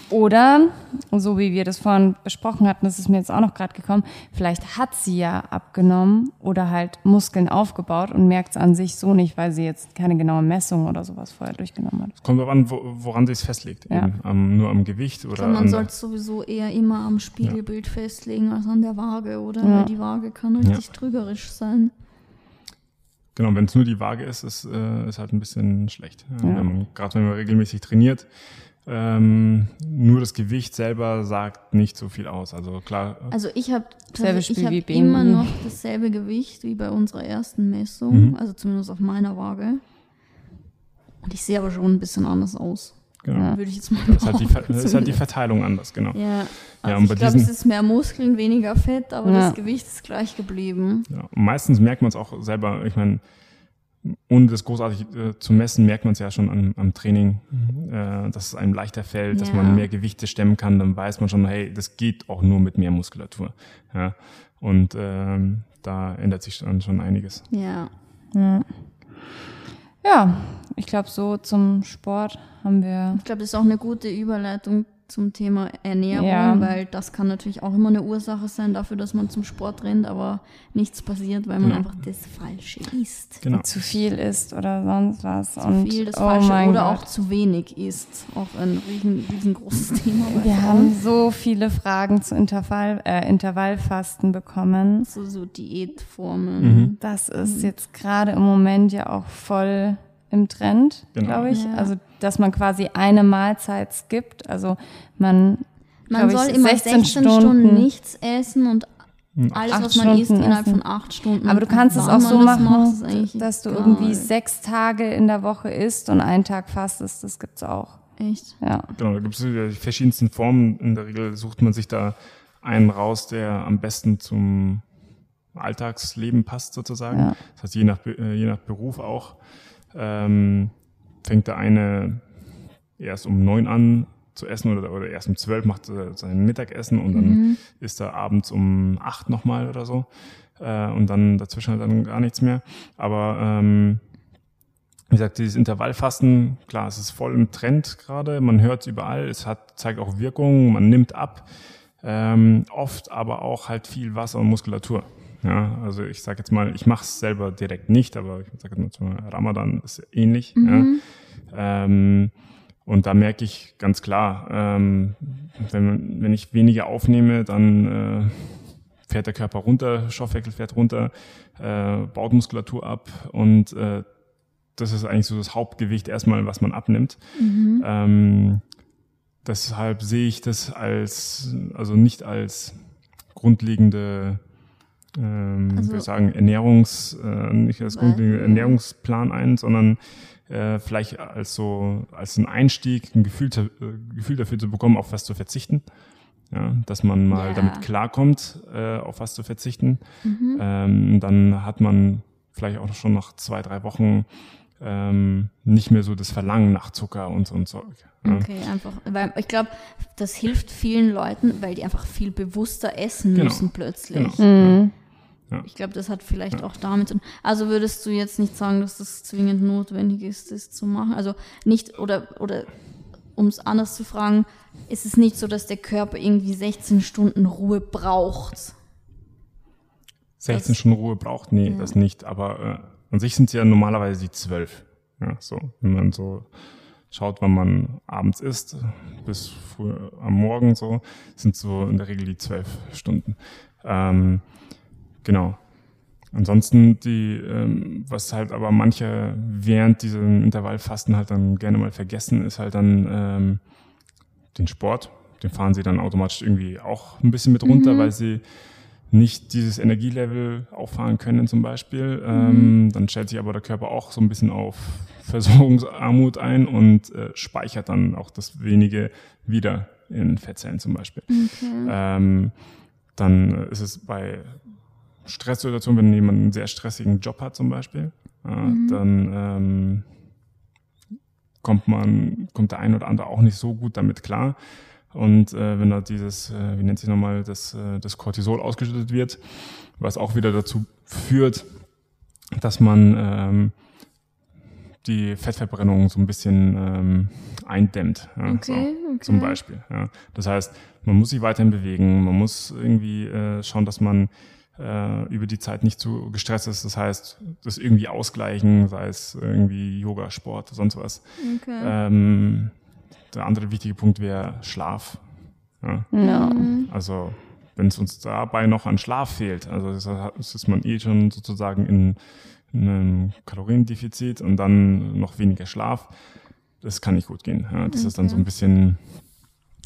Oder, so wie wir das vorhin besprochen hatten, das ist mir jetzt auch noch gerade gekommen, vielleicht hat sie ja abgenommen oder halt Muskeln aufgebaut und merkt es an sich so nicht, weil sie jetzt keine genaue Messung oder sowas vorher durchgenommen hat. Kommt darauf an, wo, woran sie es festlegt. Ja. Am, nur am Gewicht oder glaube, man sollte es sowieso eher immer am Spiegelbild festlegen als an der Waage, oder? Ja. Weil die Waage kann richtig trügerisch sein. Genau, wenn es nur die Waage ist, ist, äh, ist halt ein bisschen schlecht. Ja, Ja. Gerade wenn man regelmäßig trainiert, ähm, nur das Gewicht selber sagt nicht so viel aus. Also klar, Also ich habe Selbe ich immer noch dasselbe Gewicht wie bei unserer ersten Messung, Mhm. also zumindest auf meiner Waage. Und ich sehe aber schon ein bisschen anders aus. genau. Würde ich jetzt mal Das ist halt die, halt die. Verteilung anders, genau. Ja, also und ich glaube, es ist mehr Muskeln, weniger Fett, aber Ja. das Gewicht ist gleich geblieben. Ja, und meistens merkt man es auch selber, ich meine, ohne das großartig äh, zu messen, merkt man es ja schon am, am Training, äh, dass es einem leichter fällt, dass Ja. man mehr Gewichte stemmen kann, dann weiß man schon, hey, das geht auch nur mit mehr Muskulatur. Ja? Und ähm, da ändert sich dann schon einiges. Ja. Ja, ich glaube, so zum Sport haben wir. Ich glaube, das ist auch eine gute Überleitung zum Thema Ernährung, Ja. weil das kann natürlich auch immer eine Ursache sein dafür, dass man zum Sport rennt, aber nichts passiert, weil man Genau. einfach das Falsche isst. Genau. zu viel ist oder sonst was. Zu und viel das oh Falsche oder Gott. auch zu wenig isst. Auch ein riesen, riesengroßes <laughs> Thema. Wir Frauen. haben so viele Fragen zu Intervall, äh, Intervallfasten bekommen. so, so Diätformen. Mhm. Das ist jetzt gerade im Moment ja auch voll im Trend, Genau. glaube ich. Ja. Also, dass man quasi eine Mahlzeit skippt. Also man, Man glaub ich, soll immer 16, Stunden, nichts essen und alles, Acht was man isst, Stunden innerhalb essen. von acht Stunden. Aber du kannst es auch so das machen, macht, ist eigentlich dass du egal. irgendwie sechs Tage in der Woche isst und einen Tag fastest. Das gibt's auch. Echt? Ja. Genau, da gibt es die verschiedensten Formen. In der Regel sucht man sich da einen raus, der am besten zum Alltagsleben passt sozusagen. Ja. Das heißt, je nach, äh, je nach Beruf auch ähm, fängt der eine erst um neun an zu essen oder, oder erst um zwölf macht er sein Mittagessen und dann ist er abends um acht nochmal oder so äh, und dann dazwischen halt dann gar nichts mehr. Aber ähm, wie gesagt, dieses Intervallfasten, klar, es ist voll im Trend gerade, man hört es überall, es hat, zeigt auch Wirkung, man nimmt ab, ähm, oft aber auch halt viel Wasser und Muskulatur. Ja, also ich sage jetzt mal, ich mache es selber direkt nicht, aber ich sage jetzt mal, Ramadan ist ähnlich. Ja. Ähm, und da merke ich ganz klar, ähm, wenn, wenn ich weniger aufnehme, dann äh, fährt der Körper runter, Stoffwechsel fährt runter, äh, baut Muskulatur ab und äh, das ist eigentlich so das Hauptgewicht erstmal, was man abnimmt. Ähm, deshalb sehe ich das als, also nicht als grundlegende, ähm, Also- wir sagen Ernährungs, äh, nicht als grundlegende Ernährungsplan ein, sondern äh, vielleicht als so, als ein Einstieg, ein Gefühl, äh, Gefühl dafür zu bekommen, auf was zu verzichten. Ja, dass man mal Ja. damit klarkommt, äh, auf was zu verzichten. Ähm, dann hat man vielleicht auch schon nach zwei, drei Wochen ähm, nicht mehr so das Verlangen nach Zucker und so Zeug. Ja. Okay, einfach, weil ich glaube, das hilft vielen Leuten, weil die einfach viel bewusster essen Genau. müssen plötzlich. Genau. Ich glaube, das hat vielleicht auch damit zu tun. Also würdest du jetzt nicht sagen, dass das zwingend notwendig ist, das zu machen? Also nicht, oder, oder um es anders zu fragen, ist es nicht so, dass der Körper irgendwie 16 Stunden Ruhe braucht? 16 Stunden Ruhe braucht, nee, das nicht. Aber äh, an sich sind es ja normalerweise die 12. Ja, so, wenn man so schaut, wann man abends isst, bis früh am Morgen so, sind so in der Regel die 12 Stunden. Ähm, genau. Ansonsten die, ähm, was halt aber manche während diesem Intervallfasten halt dann gerne mal vergessen, ist halt dann ähm, den Sport. Den fahren sie dann automatisch irgendwie auch ein bisschen mit runter, weil sie nicht dieses Energielevel auffahren können zum Beispiel. Ähm, dann stellt sich aber der Körper auch so ein bisschen auf Versorgungsarmut ein und äh, speichert dann auch das wenige wieder in Fettzellen zum Beispiel. Ähm, dann ist es bei Stresssituationen, wenn jemand einen sehr stressigen Job hat zum Beispiel, äh, dann ähm, kommt man, kommt der ein oder andere auch nicht so gut damit klar. Und äh, wenn da dieses, äh, wie nennt sich nochmal, das, äh, das Cortisol ausgeschüttet wird, was auch wieder dazu führt, dass man ähm, die Fettverbrennung so ein bisschen ähm, eindämmt. Ja, Okay, so, okay. Zum Beispiel. Ja. Das heißt, man muss sich weiterhin bewegen, man muss irgendwie äh, schauen, dass man äh, über die Zeit nicht zu gestresst ist. Das heißt, das irgendwie ausgleichen, sei es irgendwie Yoga, Sport, sonst was. Okay. Ähm, der andere wichtige Punkt wäre Schlaf. Ja. Ja. Also wenn es uns dabei noch an Schlaf fehlt, also das ist man eh schon sozusagen in, in einem Kaloriendefizit und dann noch weniger Schlaf, das kann nicht gut gehen. Ja. Das ist dann so ein bisschen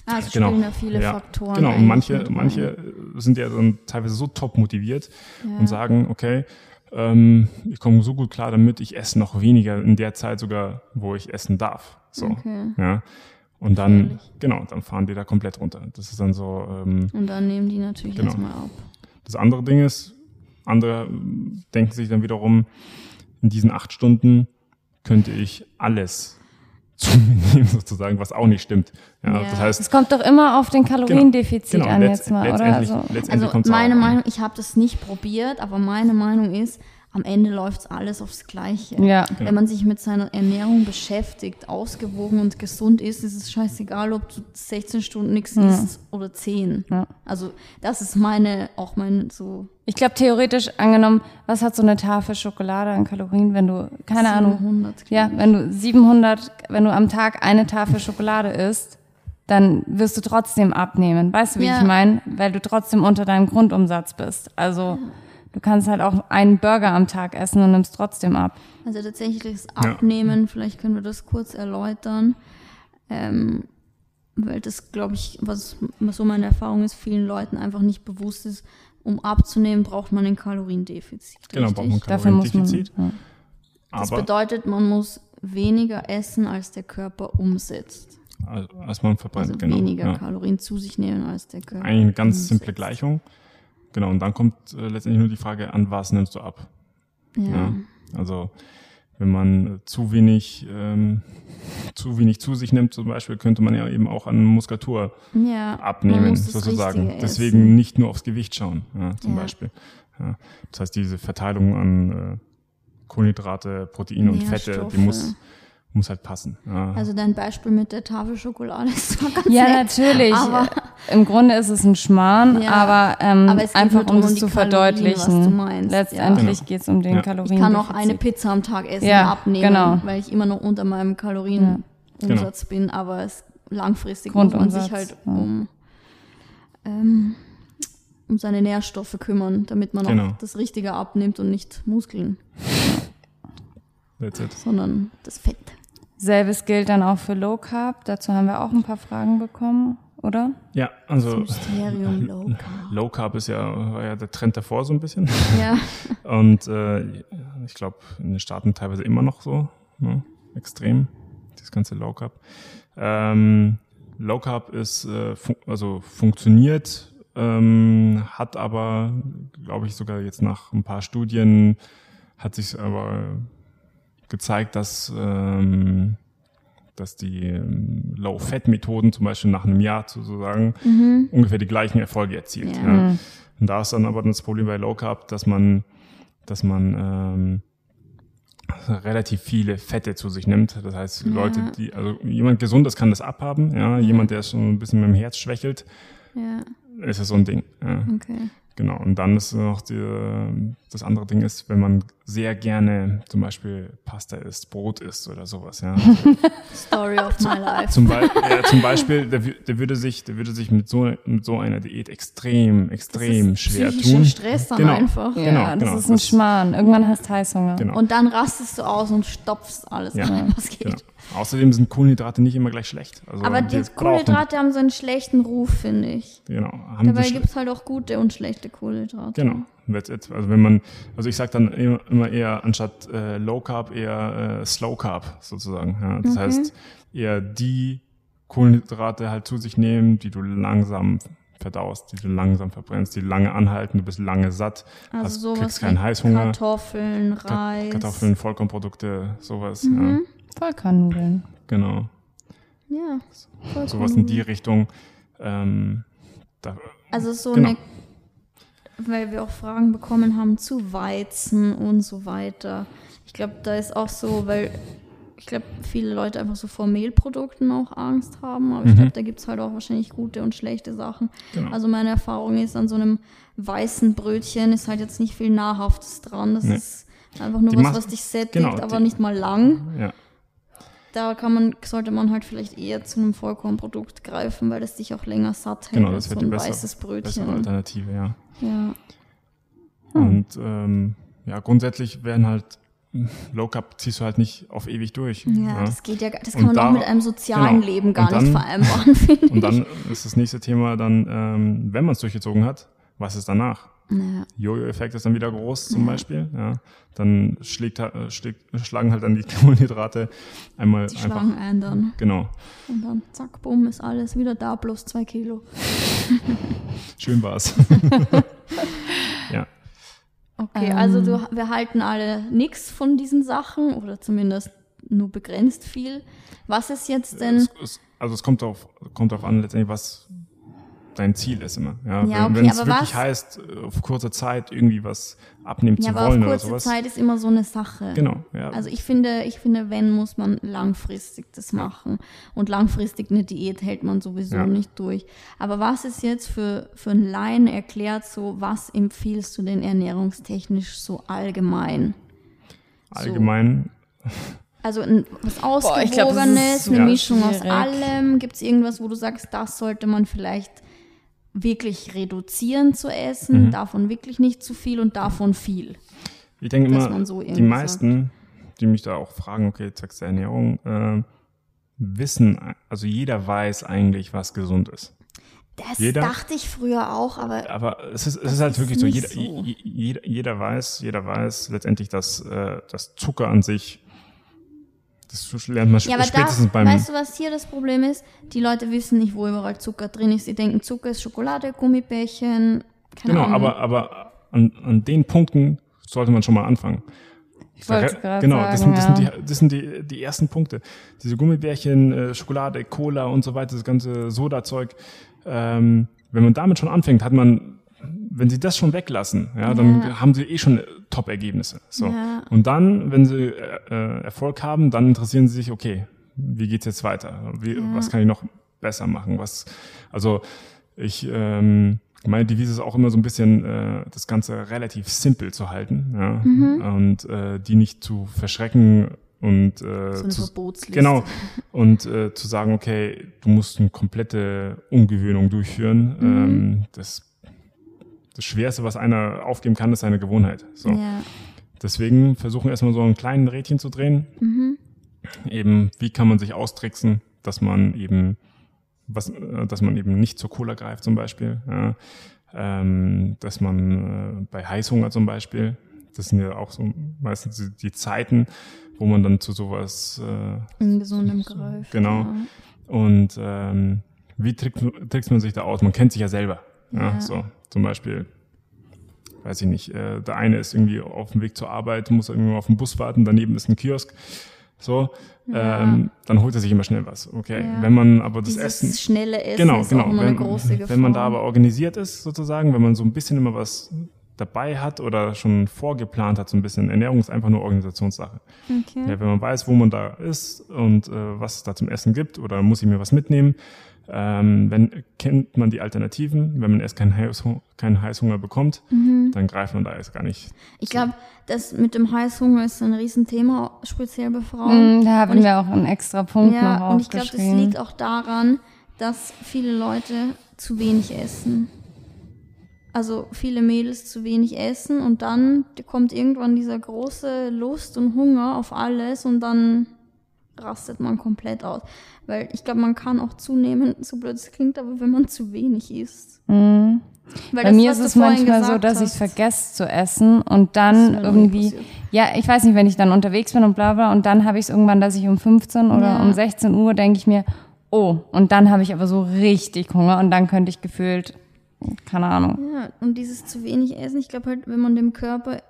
ah, es genau. spielen ja viele Ja, Faktoren. Genau, und manche, manche sind ja dann teilweise so top motiviert Ja. und sagen, okay, ähm, ich komme so gut klar damit, ich esse noch weniger in der Zeit sogar, wo ich essen darf. So, Okay. ja. Und dann, Gefährlich. genau, dann fahren die da komplett runter. Das ist dann so, ähm, Und dann nehmen die natürlich Genau. erstmal ab. das andere Ding ist, andere denken sich dann wiederum, in diesen acht Stunden könnte ich alles zu <laughs> mir nehmen, sozusagen, was auch nicht stimmt. Ja, Ja. Das heißt, Es kommt doch immer auf den Kaloriendefizit genau, an letzt- jetzt mal, oder? Also, Also meine. Meinung, ich habe das nicht probiert, aber meine Meinung ist, am Ende läuft alles aufs Gleiche. ja. Wenn man sich mit seiner Ernährung beschäftigt, ausgewogen und gesund ist, ist es scheißegal, ob du 16 Stunden nichts isst oder 10. Ja. Also das ist meine, auch mein so Ich glaube, theoretisch angenommen, was hat so eine Tafel Schokolade an Kalorien, wenn du, keine Ahnung, 700, ja, wenn du 700, wenn du am Tag eine Tafel Schokolade isst, dann wirst du trotzdem abnehmen. Weißt du, wie Ja. ich meine? Weil du trotzdem unter deinem Grundumsatz bist. Also, du kannst halt auch einen Burger am Tag essen und nimmst trotzdem ab. Also tatsächlich das Abnehmen, vielleicht können wir das kurz erläutern. Ähm, weil das, glaube ich, was so meine Erfahrung ist, vielen Leuten einfach nicht bewusst ist, um abzunehmen, braucht man ein Kaloriendefizit. Genau, richtig? braucht man Dafür muss man. Kaloriendefizit. Ja. Das Aber bedeutet, man muss weniger essen, als der Körper umsetzt. als, als man verbrennt. Also genau. weniger ja. Kalorien zu sich nehmen als der Körper. Eigentlich eine ganz umsetzt. simple Gleichung. Genau, und dann kommt äh, letztendlich nur die Frage, an was nimmst du ab? Ja. Ja. Also wenn man äh, zu wenig, ähm, zu wenig zu sich nimmt, zum Beispiel, könnte man ja eben auch an Muskulatur ja. abnehmen, sozusagen. Richtige Deswegen essen. nicht nur aufs Gewicht schauen, ja, zum Ja. Beispiel. Das heißt, diese Verteilung an äh, Kohlenhydrate, Proteine und Fette, die muss, muss halt passen. Ja. Also dein Beispiel mit der Tafel Schokolade ist zwar ganz Ja, nett, natürlich. Aber, Im Grunde ist es ein Schmarrn, Ja, aber, ähm, aber es geht einfach nur um um die zu Kalorien, verdeutlichen. was du meinst, ja. Letztendlich Genau. geht es um den Ja. Kalorien. ich kann auch eine Pizza am Tag essen Ja, und abnehmen, genau. weil ich immer noch unter meinem Kalorienumsatz bin, aber es, langfristig muss man sich halt ja. um, ähm, um seine Nährstoffe kümmern, damit man Genau. auch das Richtige abnimmt und nicht Muskeln, That's it. sondern das Fett. Selbes gilt dann auch für Low Carb. Dazu haben wir auch ein paar Fragen bekommen, oder? Ja, also Mysterium Low Carb. Low Carb ist ja, war ja der Trend davor so ein bisschen. <laughs> Ja, <laughs> Und äh, ich glaube, in den Staaten teilweise immer noch so, ne? extrem, das ganze Low Carb. Ähm, Low Carb ist, äh, fun also funktioniert, ähm, hat aber, glaube ich, sogar jetzt nach ein paar Studien hat sich aber gezeigt, dass, ähm, dass die ähm, Low-Fat-Methoden zum Beispiel nach einem Jahr sozusagen ungefähr die gleichen Erfolge erzielt. Ja. Ja. Und da ist dann aber das Problem bei Low Carb, dass man, dass man ähm, relativ viele Fette zu sich nimmt. Das heißt, Leute, die, also jemand Gesundes kann das abhaben, ja, jemand, der schon ein bisschen mit dem Herz schwächelt, ja, ist es so ein Ding. Ja. okay. Genau. Und dann ist noch die, das andere Ding ist, wenn man sehr gerne zum Beispiel Pasta isst, Brot isst oder sowas, ja. <laughs> Story of my life. Zum, Be ja, zum Beispiel, der, der würde sich, der würde sich mit so, mit so einer Diät extrem, extrem schwer tun. Stress dann Genau. einfach. Ja, Genau, das genau. ist ein Das- Schmarrn. Irgendwann hast du Heißhunger. Genau. Und dann rastest du aus und stopfst alles Ja. rein, <laughs> was geht. Genau. Außerdem sind Kohlenhydrate nicht immer gleich schlecht. Also Aber die Kohlenhydrate haben so einen schlechten Ruf, finde ich. Genau. Dabei gibt es halt auch gute und schlechte Kohlenhydrate. Genau. Also wenn man, also ich sage dann immer immer eher anstatt äh, Low Carb eher äh, Slow Carb sozusagen. Ja. Das heißt eher die Kohlenhydrate halt zu sich nehmen, die du langsam verdaust, die du langsam verbrennst, die lange anhalten, du bist lange satt, Also hast, sowas kriegst keinen wie Heißhunger, Kartoffeln, Ka- Reis. Kartoffeln, Vollkornprodukte, sowas. Mhm. Ja. Vollkornnudeln. Genau. Ja, vollkommen. Sowas in die Richtung. Ähm, da, Also so Genau. eine, weil wir auch Fragen bekommen haben zu Weizen und so weiter. Ich glaube, da ist auch so, weil ich glaube, viele Leute einfach so vor Mehlprodukten auch Angst haben, aber ich glaube, da gibt es halt auch wahrscheinlich gute und schlechte Sachen. Mhm. Genau. Also meine Erfahrung ist, an so einem weißen Brötchen ist halt jetzt nicht viel Nahrhaftes dran. Das Nee. ist einfach nur Die was, was dich sättigt, genau, aber die- nicht mal lang. ja. Da kann man, sollte man halt vielleicht eher zu einem Vollkornprodukt greifen, weil das dich auch länger satt hält Genau, das so wäre die ein bessere, weißes bessere Brötchen. Alternative, ja. Ja. Und ähm, ja, grundsätzlich werden halt <laughs> Low Carb ziehst du halt nicht auf ewig durch. Ja, das geht ja, gar- das Und kann man da- auch mit einem sozialen genau. Leben gar Und nicht dann- vereinbaren, <laughs> finde ich. Und dann ist das nächste Thema dann, ähm, wenn man es durchgezogen hat, was ist danach? Jojo-Effekt ist dann wieder groß zum Beispiel. Ja. Dann schlägt, äh, schlägt, schlagen halt dann die <laughs> Kohlenhydrate einmal die einfach. schlagen ein dann. Genau. Und dann zack, bumm, ist alles wieder da, plus zwei Kilo. <laughs> Schön war's. <laughs> ja. Okay, Ähm. also du, wir halten alle nichts von diesen Sachen oder zumindest nur begrenzt viel. Was ist jetzt denn? Es, es, also es kommt darauf, kommt darauf an, letztendlich, was dein Ziel ist immer. Ja, Ja, wenn okay, wenn es aber wirklich was- heißt, auf kurze Zeit irgendwie was abnehmen Ja, zu aber auf wollen oder kurze sowas. Zeit ist immer so eine Sache. Genau, ja. Also ich finde, ich finde, wenn muss man langfristig das machen. Und langfristig eine Diät hält man sowieso Ja. nicht durch. Aber was ist jetzt für, für einen Laien erklärt, so was empfiehlst du denn ernährungstechnisch so allgemein? Allgemein, Also ein, was glaub, Ausgewogenes, super eine Mischung aus schwierig. allem. Gibt es irgendwas, wo du sagst, das sollte man vielleicht wirklich reduzieren zu Mhm. essen, davon wirklich nicht zu viel und davon viel? ich denke immer, so die meisten, die mich da auch fragen, okay, zwecks der Ernährung, äh, wissen, also jeder weiß eigentlich, was gesund ist. Das Jeder- dachte ich früher auch, aber Aber es ist, es ist halt ist wirklich so, jeder, so. je- jeder, jeder weiß, jeder weiß letztendlich, dass, äh, dass Zucker an sich Das lernt man Ja, aber spätestens da, beim. weißt du, was hier das Problem ist? Die Leute wissen nicht, wo überall Zucker drin ist. Sie denken, Zucker ist Schokolade, Gummibärchen, keine genau, Ahnung. aber, aber an, an den Punkten sollte man schon mal anfangen. Ich wollte gerade Genau, sagen, das sind, das sind, ja. die, das sind die, die ersten Punkte. Diese Gummibärchen, äh, Schokolade, Cola und so weiter, das ganze Soda-Zeug. Ähm, wenn man damit schon anfängt, hat man, wenn sie das schon weglassen, ja, dann Ja. haben sie eh schon äh, Top-Ergebnisse. So. Ja. Und dann, wenn sie äh, äh, Erfolg haben, dann interessieren sie sich, okay, wie geht's jetzt weiter? Wie, Was kann ich noch besser machen? Was, also ich ähm, meine Devise ist auch immer so ein bisschen äh, das Ganze relativ simpel zu halten ja? Mhm. und äh, die nicht zu verschrecken und äh, so zu, genau und äh, zu sagen, okay, du musst eine komplette Umgewöhnung durchführen. Mhm. Ähm, das das Schwerste, was einer aufgeben kann, ist seine Gewohnheit. So. Ja. Deswegen versuchen erstmal so einen kleinen Rädchen zu drehen. Mhm. Eben, wie kann man sich austricksen, dass man eben, was, äh, dass man eben nicht zur Cola greift zum Beispiel. Ja. Ähm, dass man äh, bei Heißhunger zum Beispiel, das sind ja auch so meistens die, die Zeiten, wo man dann zu sowas äh, In gesundem Greif. Genau. Ja. und ähm, wie trickt, trickst man sich da aus? Man kennt sich ja selber. Ja. Ja. So, zum Beispiel, weiß ich nicht, äh, der eine ist irgendwie auf dem Weg zur Arbeit, muss irgendwo auf den Bus warten, daneben ist ein Kiosk. So, Ja. ähm, dann holt er sich immer schnell was. Okay, Ja. wenn man aber das Dieses Essen schnelle Essen genau, ist genau. wenn, eine große Gefahr. wenn man da aber organisiert ist, sozusagen, wenn man so ein bisschen immer was dabei hat oder schon vorgeplant hat, so ein bisschen Ernährung ist einfach nur Organisationssache. okay. Ja, wenn man weiß, wo man da ist und äh, was es da zum Essen gibt oder muss ich mir was mitnehmen, ähm, wenn, kennt man die Alternativen. Wenn man erst keinen, Heißhunger, keinen Heißhunger bekommt, Mhm. dann greift man da erst gar nicht. Ich glaube, das mit dem Heißhunger ist ein Riesenthema, speziell bei Frauen. Mm, Da haben Und ich- wir auch einen extra Punkt noch Ja, und ich glaube, das liegt auch daran, dass viele Leute zu wenig essen. Also viele Mädels zu wenig essen und dann kommt irgendwann dieser große Lust und Hunger auf alles und dann rastet man komplett aus. Weil ich glaube, man kann auch zunehmen, so blöd es klingt, aber wenn man zu wenig isst. Mhm. Bei das, mir ist es manchmal so, dass ich vergesse zu essen und dann nie irgendwie, passiert. ja, ich weiß nicht, wenn ich dann unterwegs bin und bla bla und dann habe ich es irgendwann, dass ich um 15 oder Ja. um 16 Uhr denke ich mir, oh, und dann habe ich aber so richtig Hunger und dann könnte ich gefühlt, keine Ahnung. Ja, und dieses zu wenig Essen, ich glaube halt, wenn man dem Körper,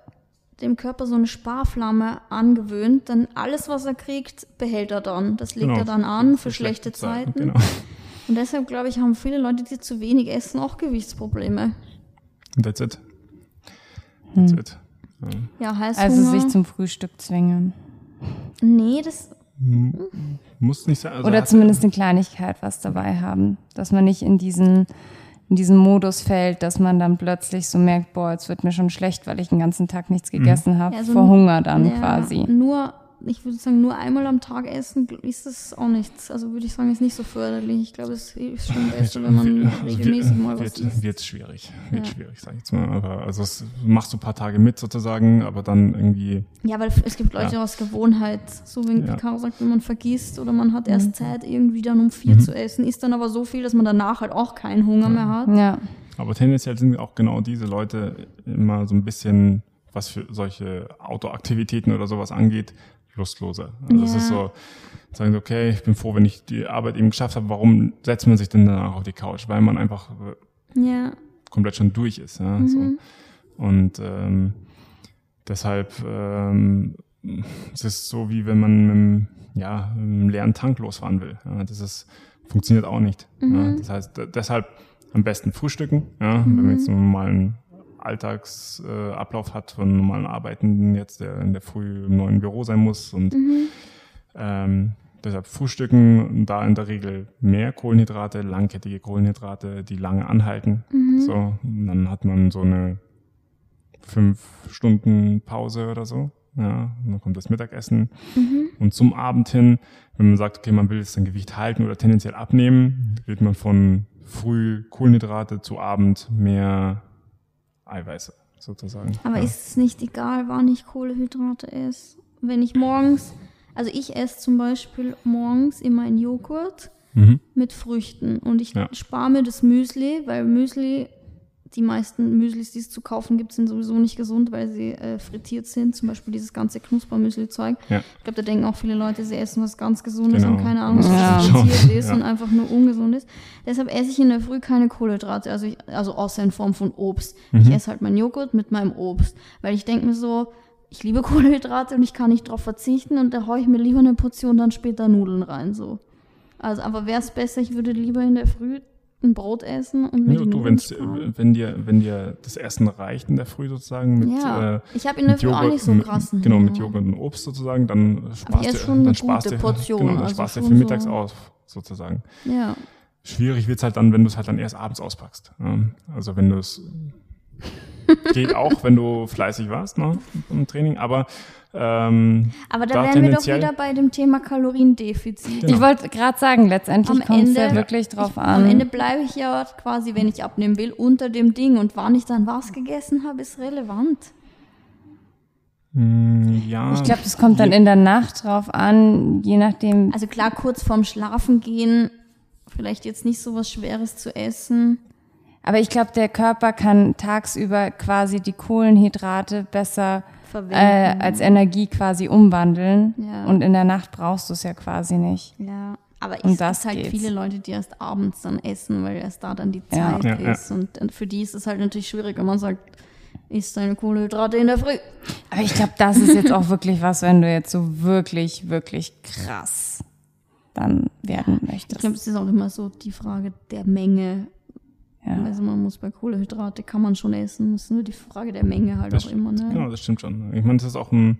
dem Körper so eine Sparflamme angewöhnt, dann alles, was er kriegt, behält er dann. Das legt Genau, er dann an für, für schlechte Zeiten. Genau. Und deshalb, glaube ich, haben viele Leute, die zu wenig essen, auch Gewichtsprobleme. That's it. That's it. Ja. Ja, Heißhunger. Also sich zum Frühstück zwingen. nee, das, Muss nicht sein. Also Oder zumindest eine Kleinigkeit was dabei haben. Dass man nicht in diesen, in diesen Modus fällt, dass man dann plötzlich so merkt, boah, jetzt wird mir schon schlecht, weil ich den ganzen Tag nichts gegessen habe. Ja, so vor Hunger dann ja, quasi. Nur, ich würde sagen, nur einmal am Tag essen ist das auch nichts. Also würde ich sagen, ist nicht so förderlich. Ich glaube, es ist schon besser, wenn man regelmäßig mal was wird, isst. wird schwierig. Wird Ja. schwierig, sag ich jetzt mal. Aber also es machst du ein paar Tage mit sozusagen, aber dann irgendwie Ja, weil es gibt Leute Ja. aus Gewohnheit, so wie Ja. Caro sagt, wenn man vergisst oder man hat Mhm. erst Zeit, irgendwie dann um vier zu essen, isst dann aber so viel, dass man danach halt auch keinen Hunger mehr hat. Ja. Aber tendenziell sind auch genau diese Leute immer so ein bisschen, was für solche Outdoor-Aktivitäten oder sowas angeht, lustloser. Also es Ja. ist so, sagen sie, okay, ich bin froh, wenn ich die Arbeit eben geschafft habe, warum setzt man sich denn danach auf die Couch? Weil man einfach äh, Ja, komplett schon durch ist. Ja, so. Und ähm, deshalb ähm, es ist so, wie wenn man mit einem, ja, mit einem leeren Tank losfahren will. Ja, das ist, funktioniert auch nicht. Ja, das heißt, deshalb am besten frühstücken, ja, wenn man jetzt einen normalen Alltagsablauf äh, hat von normalen Arbeiten, jetzt der in der Früh im neuen Büro sein muss und ähm, deshalb frühstücken, da in der Regel mehr Kohlenhydrate, langkettige Kohlenhydrate, die lange anhalten. So, und dann hat man so eine fünf Stunden Pause oder so. Ja, und dann kommt das Mittagessen. Und zum Abend hin, wenn man sagt, okay, man will jetzt sein Gewicht halten oder tendenziell abnehmen, wird man von früh Kohlenhydrate zu Abend mehr Eiweiße sozusagen. aber ja. ist es nicht egal, wann ich Kohlenhydrate esse? Wenn ich morgens, also ich esse zum Beispiel morgens immer einen Joghurt Mhm. mit Früchten und ich Ja. spare mir das Müsli, weil Müsli die meisten Müslis, die es zu kaufen gibt, sind sowieso nicht gesund, weil sie äh, frittiert sind. Zum Beispiel dieses ganze Knuspermüsli-Zeug. Ja. Ich glaube, da denken auch viele Leute, sie essen was ganz Gesundes Genau. und keine Ahnung, was Ja. frittiert ist Ja. und einfach nur ungesund ist. Deshalb esse ich in der Früh keine Kohlenhydrate, also, ich, also außer in Form von Obst. Ich esse halt meinen Joghurt mit meinem Obst, weil ich denke mir so, ich liebe <laughs> Kohlenhydrate und ich kann nicht drauf verzichten und da haue ich mir lieber eine Portion dann später Nudeln rein, so. Also, aber wäre es besser, ich würde lieber in der Früh ein Brot essen und mir Ja, du, sparen. wenn dir, wenn dir das Essen reicht in der Früh sozusagen mit, Ja, äh, ich habe in der mit Früh auch nicht so mit- krassen Genau, mit. Joghurt und Obst sozusagen, dann sparst du, schon dann sparst du, Portion, genau, dann also sparst du schon für mittags so- auf, sozusagen. Ja. Schwierig wird's halt dann, wenn du es halt dann erst abends auspackst. Ja. Also wenn du es geht auch, wenn du fleißig warst ne, im Training, aber ähm, Aber da, Da wären wir doch wieder bei dem Thema Kaloriendefizit. Genau. Ich wollte gerade sagen, letztendlich Am kommt es ja Ende- wirklich drauf ich, an. Am Ende bleibe ich ja quasi, wenn ich abnehmen will, unter dem Ding. Und wann ich dann was gegessen habe, ist relevant. mh, ja, ich glaube, das kommt dann in der Nacht drauf an, je nachdem. Also klar, kurz vorm Schlafen gehen, vielleicht jetzt nicht so was Schweres zu essen. Aber ich glaube, der Körper kann tagsüber quasi die Kohlenhydrate besser äh, als Energie quasi umwandeln. Ja. Und in der Nacht brauchst du es ja quasi nicht. Ja, aber es das gibt halt geht's. viele Leute, die erst abends dann essen, weil erst da dann die Ja. Zeit Ja, ja. ist. Und, für die ist es halt natürlich schwierig, wenn man sagt, isst deine Kohlenhydrate in der Früh. Aber ich glaube, das ist jetzt auch wirklich was, wenn du jetzt so wirklich, wirklich krass dann werden Ich möchtest. glaube, es ist auch immer so die Frage der Menge. Ja. Also man muss bei Kohlenhydrate kann man schon essen, es ist nur die Frage der Menge halt Das auch immer. Ne? Genau, das stimmt schon. Ich meine, das ist auch ein,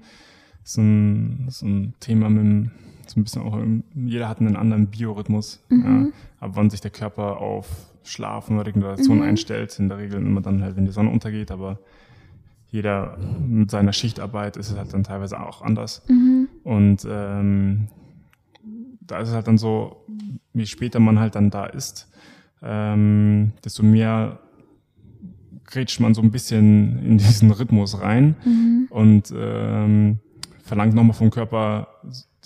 so ein, so ein Thema mit dem, so ein bisschen auch, jeder hat einen anderen Biorhythmus, ja, ab wann sich der Körper auf Schlaf und Regeneration einstellt. In der Regel immer dann halt, wenn die Sonne untergeht, aber jeder mit seiner Schichtarbeit ist es halt dann teilweise auch anders. Und ähm, da ist es halt dann so, je später man halt dann da ist, ähm, desto mehr grätscht man so ein bisschen in diesen Rhythmus rein und ähm, verlangt nochmal vom Körper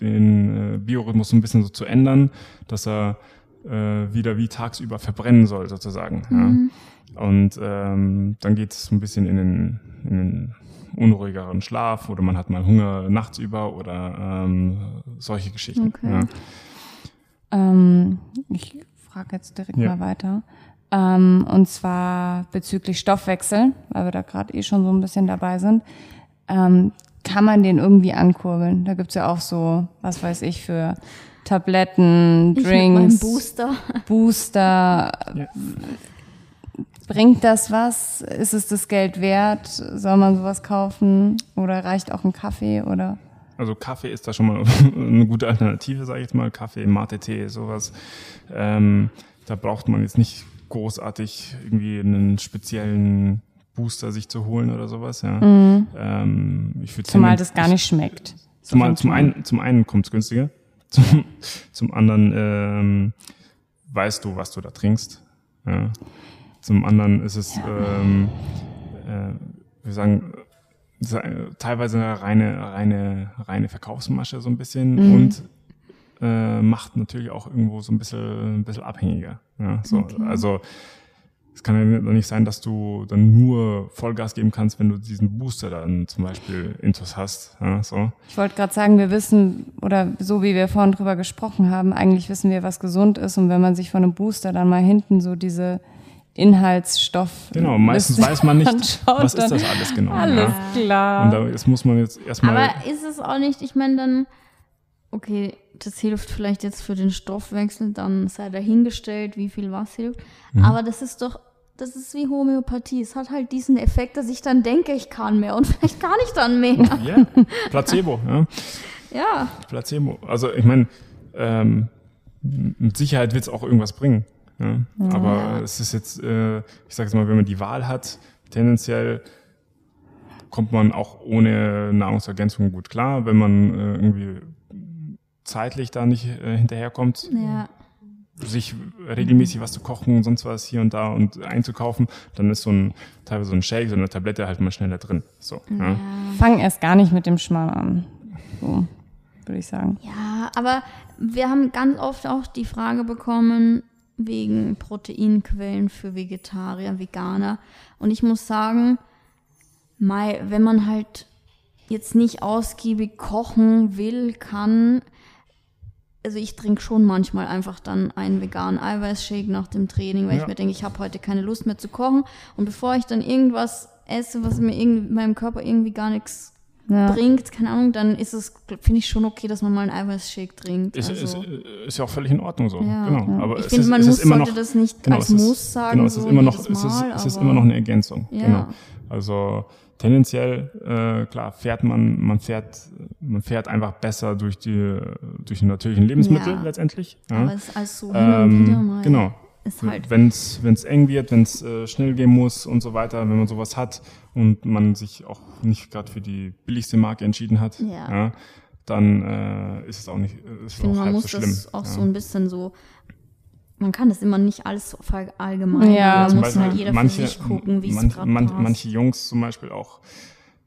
den äh, Biorhythmus so ein bisschen so zu ändern, dass er äh, wieder wie tagsüber verbrennen soll sozusagen. Ja. Und ähm, dann geht es so ein bisschen in den, in den unruhigeren Schlaf oder man hat mal Hunger nachts über oder ähm, solche Geschichten. Okay. Ja. Ähm, ich frage jetzt direkt Ja. mal weiter. Ähm, und zwar bezüglich Stoffwechsel, weil wir da gerade eh schon so ein bisschen dabei sind. Ähm, kann man den irgendwie ankurbeln? Da gibt's ja auch so, was weiß ich, für Tabletten, <laughs> Ich Drinks, Booster. Booster. Ja. Bringt das was? Ist es das Geld wert? Soll man sowas kaufen? Oder reicht auch ein Kaffee? Oder? Also Kaffee ist da schon mal <laughs> eine gute Alternative, sage ich jetzt mal. Kaffee, Mate-Tee, sowas. Ähm, da braucht man jetzt nicht großartig irgendwie einen speziellen Booster sich zu holen oder sowas. Ja. Ähm, ich Zumal das gar nicht schmeckt. Zumal, zum, einen, zum einen kommt es günstiger, <laughs> zum, zum anderen ähm, weißt du, was du da trinkst. Ja. Zum anderen ist es, ähm, äh, wir sagen, teilweise eine reine, reine, reine Verkaufsmasche so ein bisschen Mhm. und äh, macht natürlich auch irgendwo so ein bisschen, ein bisschen abhängiger. Ja, so, Also es kann ja nicht sein, dass du dann nur Vollgas geben kannst, wenn du diesen Booster dann zum Beispiel intus hast. Ja, so. Ich wollte gerade sagen, wir wissen, oder so wie wir vorhin drüber gesprochen haben, eigentlich wissen wir, was gesund ist. Und wenn man sich von einem Booster dann mal hinten so diese Inhaltsstoff. Genau, meistens weiß man nicht, <laughs> was ist das alles genau. Alles Ja. klar. Und da jetzt muss man jetzt erstmal. Aber ist es auch nicht, ich meine dann, okay, das hilft vielleicht jetzt für den Stoffwechsel, dann sei dahingestellt, wie viel was hilft. Mhm. Aber das ist doch, das ist wie Homöopathie. Es hat halt diesen Effekt, dass ich dann denke, ich kann mehr und <laughs> vielleicht kann ich dann mehr. Ja, Placebo, ja. <laughs> ja. Placebo. Also ich meine, ähm, mit Sicherheit wird es auch irgendwas bringen. Ja? Aber es ist jetzt, äh, ich sage jetzt mal, wenn man die Wahl hat, tendenziell kommt man auch ohne Nahrungsergänzung gut klar. Wenn man äh, irgendwie zeitlich da nicht äh, hinterherkommt, Ja. sich regelmäßig was zu kochen und sonst was hier und da und einzukaufen, dann ist so ein teilweise so ein Shake, so eine Tablette halt mal schneller drin. So, ja. Fang erst gar nicht mit dem Schmarrn an. So, würde ich sagen. Ja, aber wir haben ganz oft auch die Frage bekommen, wegen Proteinquellen für Vegetarier, Veganer. Und ich muss sagen, mei, wenn man halt jetzt nicht ausgiebig kochen will, kann, also ich trinke schon manchmal einfach dann einen veganen Eiweißshake nach dem Training, weil Ja. ich mir denke, ich habe heute keine Lust mehr zu kochen. Und bevor ich dann irgendwas esse, was mir irgendwie, meinem Körper irgendwie gar nichts Ja. bringt, keine Ahnung, dann ist es, finde ich schon okay, dass man mal einen Eiweißshake trinkt. Ist, also, ist, ist ja auch völlig in Ordnung so. Ja. genau. Aber ich finde, man muss, sollte noch, das nicht genau, als es ist- Muss sagen, Genau, es so ist immer noch, jedes es ist, Mal, es ist immer noch eine Ergänzung. Ja. Genau. Also tendenziell, äh, klar, fährt man, man fährt, man fährt einfach besser durch die, durch die natürlichen Lebensmittel Ja. letztendlich. Ja. Aber es ist alles so und wieder Ähm, mal. genau. Ist halt, Wenn es eng wird, wenn es äh, schnell gehen muss und so weiter, wenn man sowas hat und man sich auch nicht gerade für die billigste Marke entschieden hat, Ja. dann äh, ist es auch nicht äh, ist ich finde, auch man halb muss so schlimm. das auch ja. so ein bisschen so, man kann das immer nicht alles so verallgemeinern. Ja, da zum muss halt jeder manche, für sich gucken, wie es manch, gerade man, passt. manche Jungs zum Beispiel auch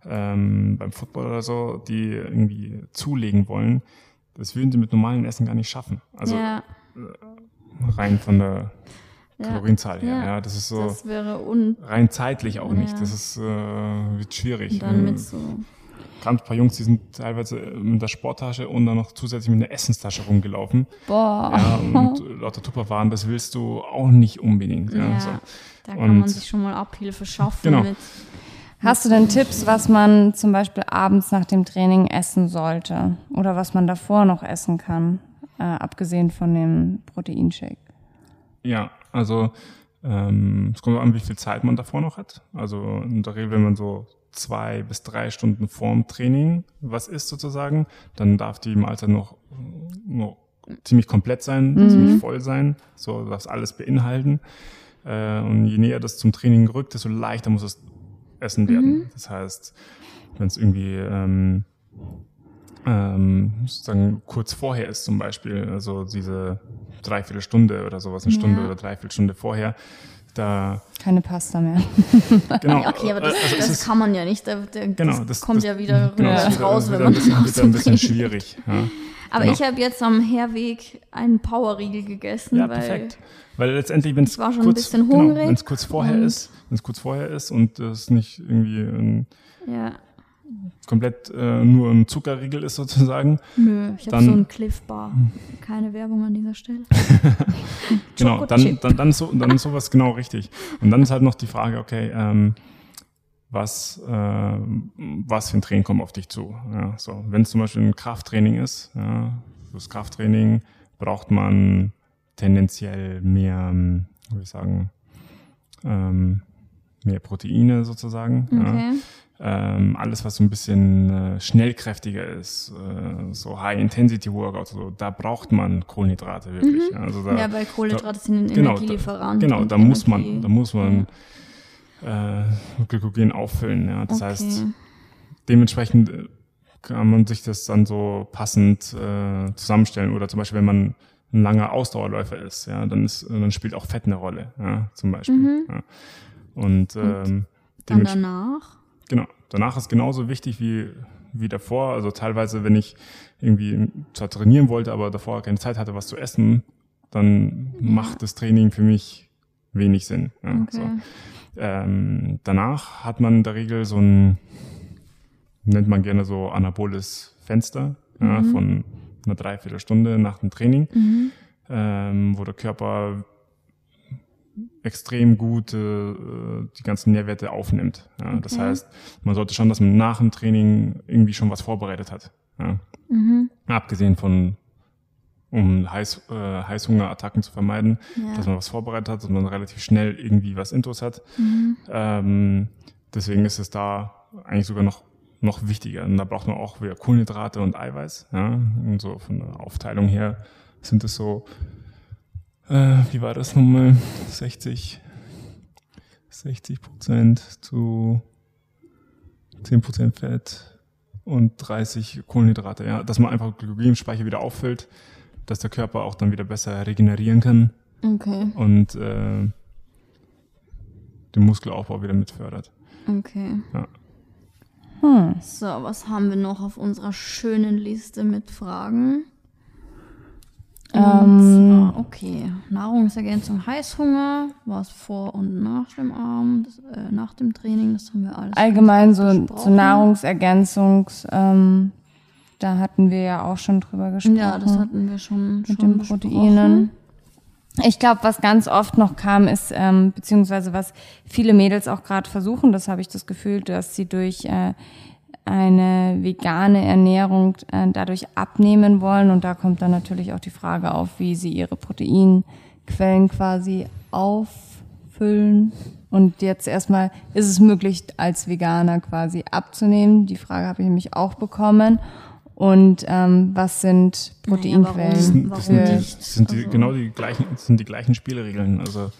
ähm, beim Football oder so, die irgendwie zulegen wollen, das würden sie mit normalen Essen gar nicht schaffen. Also ja, rein von der ja, Kalorienzahl her. Ja. Ja, das ist so das wäre un... rein zeitlich auch nicht. Das ist äh, wird schwierig. Dann Ähm, mit so... Ganz paar Jungs, die sind teilweise mit der Sporttasche und dann noch zusätzlich mit einer Essenstasche rumgelaufen. Boah. Ja, und <laughs> lauter Tupperwaren, das willst du auch nicht unbedingt. Ja, Ja, so. da kann man Und- sich schon mal Abhilfe schaffen Genau. mit... Hast du denn Tipps, was man zum Beispiel abends nach dem Training essen sollte? Oder was man davor noch essen kann, äh, abgesehen von dem Proteinshake? Ja, also ähm, es kommt an, wie viel Zeit man davor noch hat. Also in der Regel, wenn man so zwei bis drei Stunden vorm Training was isst sozusagen, dann darf die Mahlzeit noch, noch ziemlich komplett sein, ziemlich voll sein. So darf es alles beinhalten. Äh, und je näher das zum Training rückt, desto leichter muss es Essen werden. Das heißt, wenn es irgendwie ähm, ähm, sozusagen kurz vorher ist zum Beispiel, also diese Dreiviertelstunde oder sowas, eine Stunde Ja. oder Dreiviertelstunde vorher, da Keine Pasta mehr. <laughs> genau. Okay, aber das, also das ist- kann man ja nicht. Der, der, Genau, das, das- kommt das- ja wieder genau, raus, das wird, raus, wird wenn ein man bisschen, wird ein bisschen schwierig. Ja, <laughs> Aber genau. ich habe jetzt am Herweg einen Powerriegel gegessen, ja weil perfekt. Weil letztendlich, wenn es Ich war schon ein kurz, bisschen genau, hungrig wenn es kurz vorher und- ist, wenn es kurz vorher ist und es nicht irgendwie ein, ja, komplett äh, nur ein Zuckerriegel ist sozusagen, nö, ich habe so einen Cliff Bar. Keine Werbung an dieser Stelle. <laughs> Genau, dann, dann, dann, ist so, dann ist sowas genau richtig. Und dann ist halt noch die Frage, okay, ähm, was, äh, was für ein Training kommt auf dich zu? Ja, so, wenn es zum Beispiel ein Krafttraining ist, ja, fürs Krafttraining braucht man tendenziell mehr, ähm, soll ich sagen, ähm, mehr Proteine sozusagen. Ja. Ähm, alles, was so ein bisschen äh, schnellkräftiger ist, äh, so High-Intensity-Workout, so, da braucht man Kohlenhydrate wirklich. Ja, also da, Ja, weil Kohlenhydrate sind ein genau, Energielieferant. Da, genau, da muss Energie. man, da muss man äh, Glykogen auffüllen. Ja. Das Okay. heißt, dementsprechend äh, kann man sich das dann so passend äh, zusammenstellen. Oder zum Beispiel, wenn man ein langer Ausdauerläufer ist, ja, dann ist, dann spielt auch Fett eine Rolle, ja, zum Beispiel. Ja. Und, ähm, Dann danach. Genau. Danach ist genauso wichtig wie, wie davor. Also teilweise, wenn ich irgendwie zwar trainieren wollte, aber davor keine Zeit hatte, was zu essen, dann macht das Training für mich wenig Sinn. Ja, Okay. so. ähm, danach hat man in der Regel so ein, nennt man gerne so anaboles Fenster ja, von einer Dreiviertelstunde nach dem Training, ähm, wo der Körper extrem gut äh, die ganzen Nährwerte aufnimmt. Ja, Das Okay. heißt, man sollte schon, dass man nach dem Training irgendwie schon was vorbereitet hat. Ja. Abgesehen von, um Heiß, äh, Heißhungerattacken zu vermeiden, Ja. dass man was vorbereitet hat, dass man relativ schnell irgendwie was Intus hat. Ähm, deswegen ist es da eigentlich sogar noch noch wichtiger. Und da braucht man auch wieder Kohlenhydrate und Eiweiß. Ja? Und so von der Aufteilung her sind es so, äh, wie war das nochmal? 60, 60 Prozent zu 10 Prozent Fett und 30 Kohlenhydrate. Ja? Dass man einfach Glykogenspeicher wieder auffüllt, dass der Körper auch dann wieder besser regenerieren kann Okay, und äh, den Muskelaufbau wieder mit fördert. okay. Ja. So, was haben wir noch auf unserer schönen Liste mit Fragen? Ähm, zwar, okay, Nahrungsergänzung, Heißhunger, was vor und nach dem Abend, äh, nach dem Training, das haben wir alles. Allgemein so zur Nahrungsergänzung, ähm, da hatten wir ja auch schon drüber gesprochen. Ja, das hatten wir schon mit schon den Proteinen. Ich glaube, was ganz oft noch kam, ist, ähm, beziehungsweise was viele Mädels auch gerade versuchen, das habe ich das Gefühl, dass sie durch äh, eine vegane Ernährung äh, dadurch abnehmen wollen. Und da kommt dann natürlich auch die Frage auf, wie sie ihre Proteinquellen quasi auffüllen. Und jetzt erstmal, ist es möglich, als Veganer quasi abzunehmen? Die Frage habe ich nämlich auch bekommen. Und ähm, was sind Proteinquellen? Naja, warum, warum nicht? Sind die, also. genau die gleichen, sind die gleichen Spielregeln. Also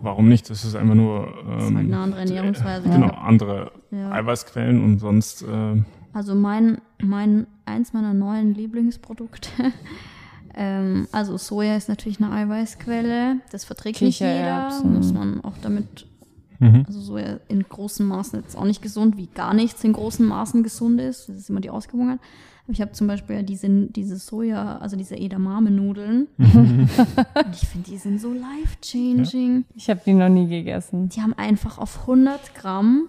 warum nicht? Das ist einfach nur ähm, das ist halt eine andere Ernährungsweise. Genau, andere ja. Eiweißquellen und sonst. Äh, also mein, mein eins meiner neuen Lieblingsprodukte. <laughs> ähm, also Soja ist natürlich eine Eiweißquelle. Das verträgt nicht jeder. Muss man auch damit. Mhm. Also Soja in großen Maßen jetzt auch nicht gesund, wie gar nichts in großen Maßen gesund ist. Das ist immer die Ausgewogenheit. Ich habe zum Beispiel ja diese, diese Soja, also diese Edamame-Nudeln. <laughs> und ich finde, die sind so life-changing. Ja. Ich habe die noch nie gegessen. Die haben einfach auf 100 Gramm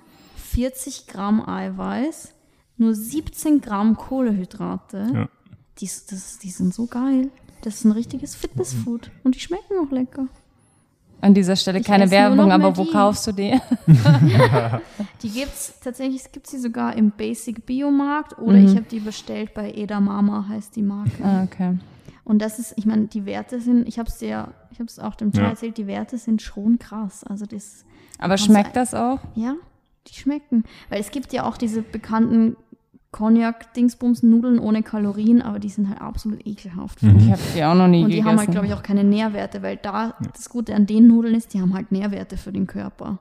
40 Gramm Eiweiß, nur 17 Gramm Kohlehydrate. Ja. Die, das, die sind so geil. Das ist ein richtiges Fitnessfood. Und die schmecken auch lecker. An dieser Stelle ich keine Werbung, aber wo die. kaufst du die? <laughs> die gibt's tatsächlich, es gibt sie sogar im Basic Biomarkt oder mhm. ich habe die bestellt bei Edamama, heißt die Marke. Ah, okay. Und das ist, ich meine, die Werte sind, ich habe es dir, ich habe es auch dem Teil ja. erzählt, die Werte sind schon krass. Also das. Aber schmeckt das auch? Ja, die schmecken. Weil es gibt ja auch diese bekannten Cognac-Dingsbums-Nudeln ohne Kalorien, aber die sind halt absolut ekelhaft. Mhm. Ich habe die auch noch nie Und die gegessen. haben halt, glaube ich, auch keine Nährwerte, weil da das Gute an den Nudeln ist, die haben halt Nährwerte für den Körper.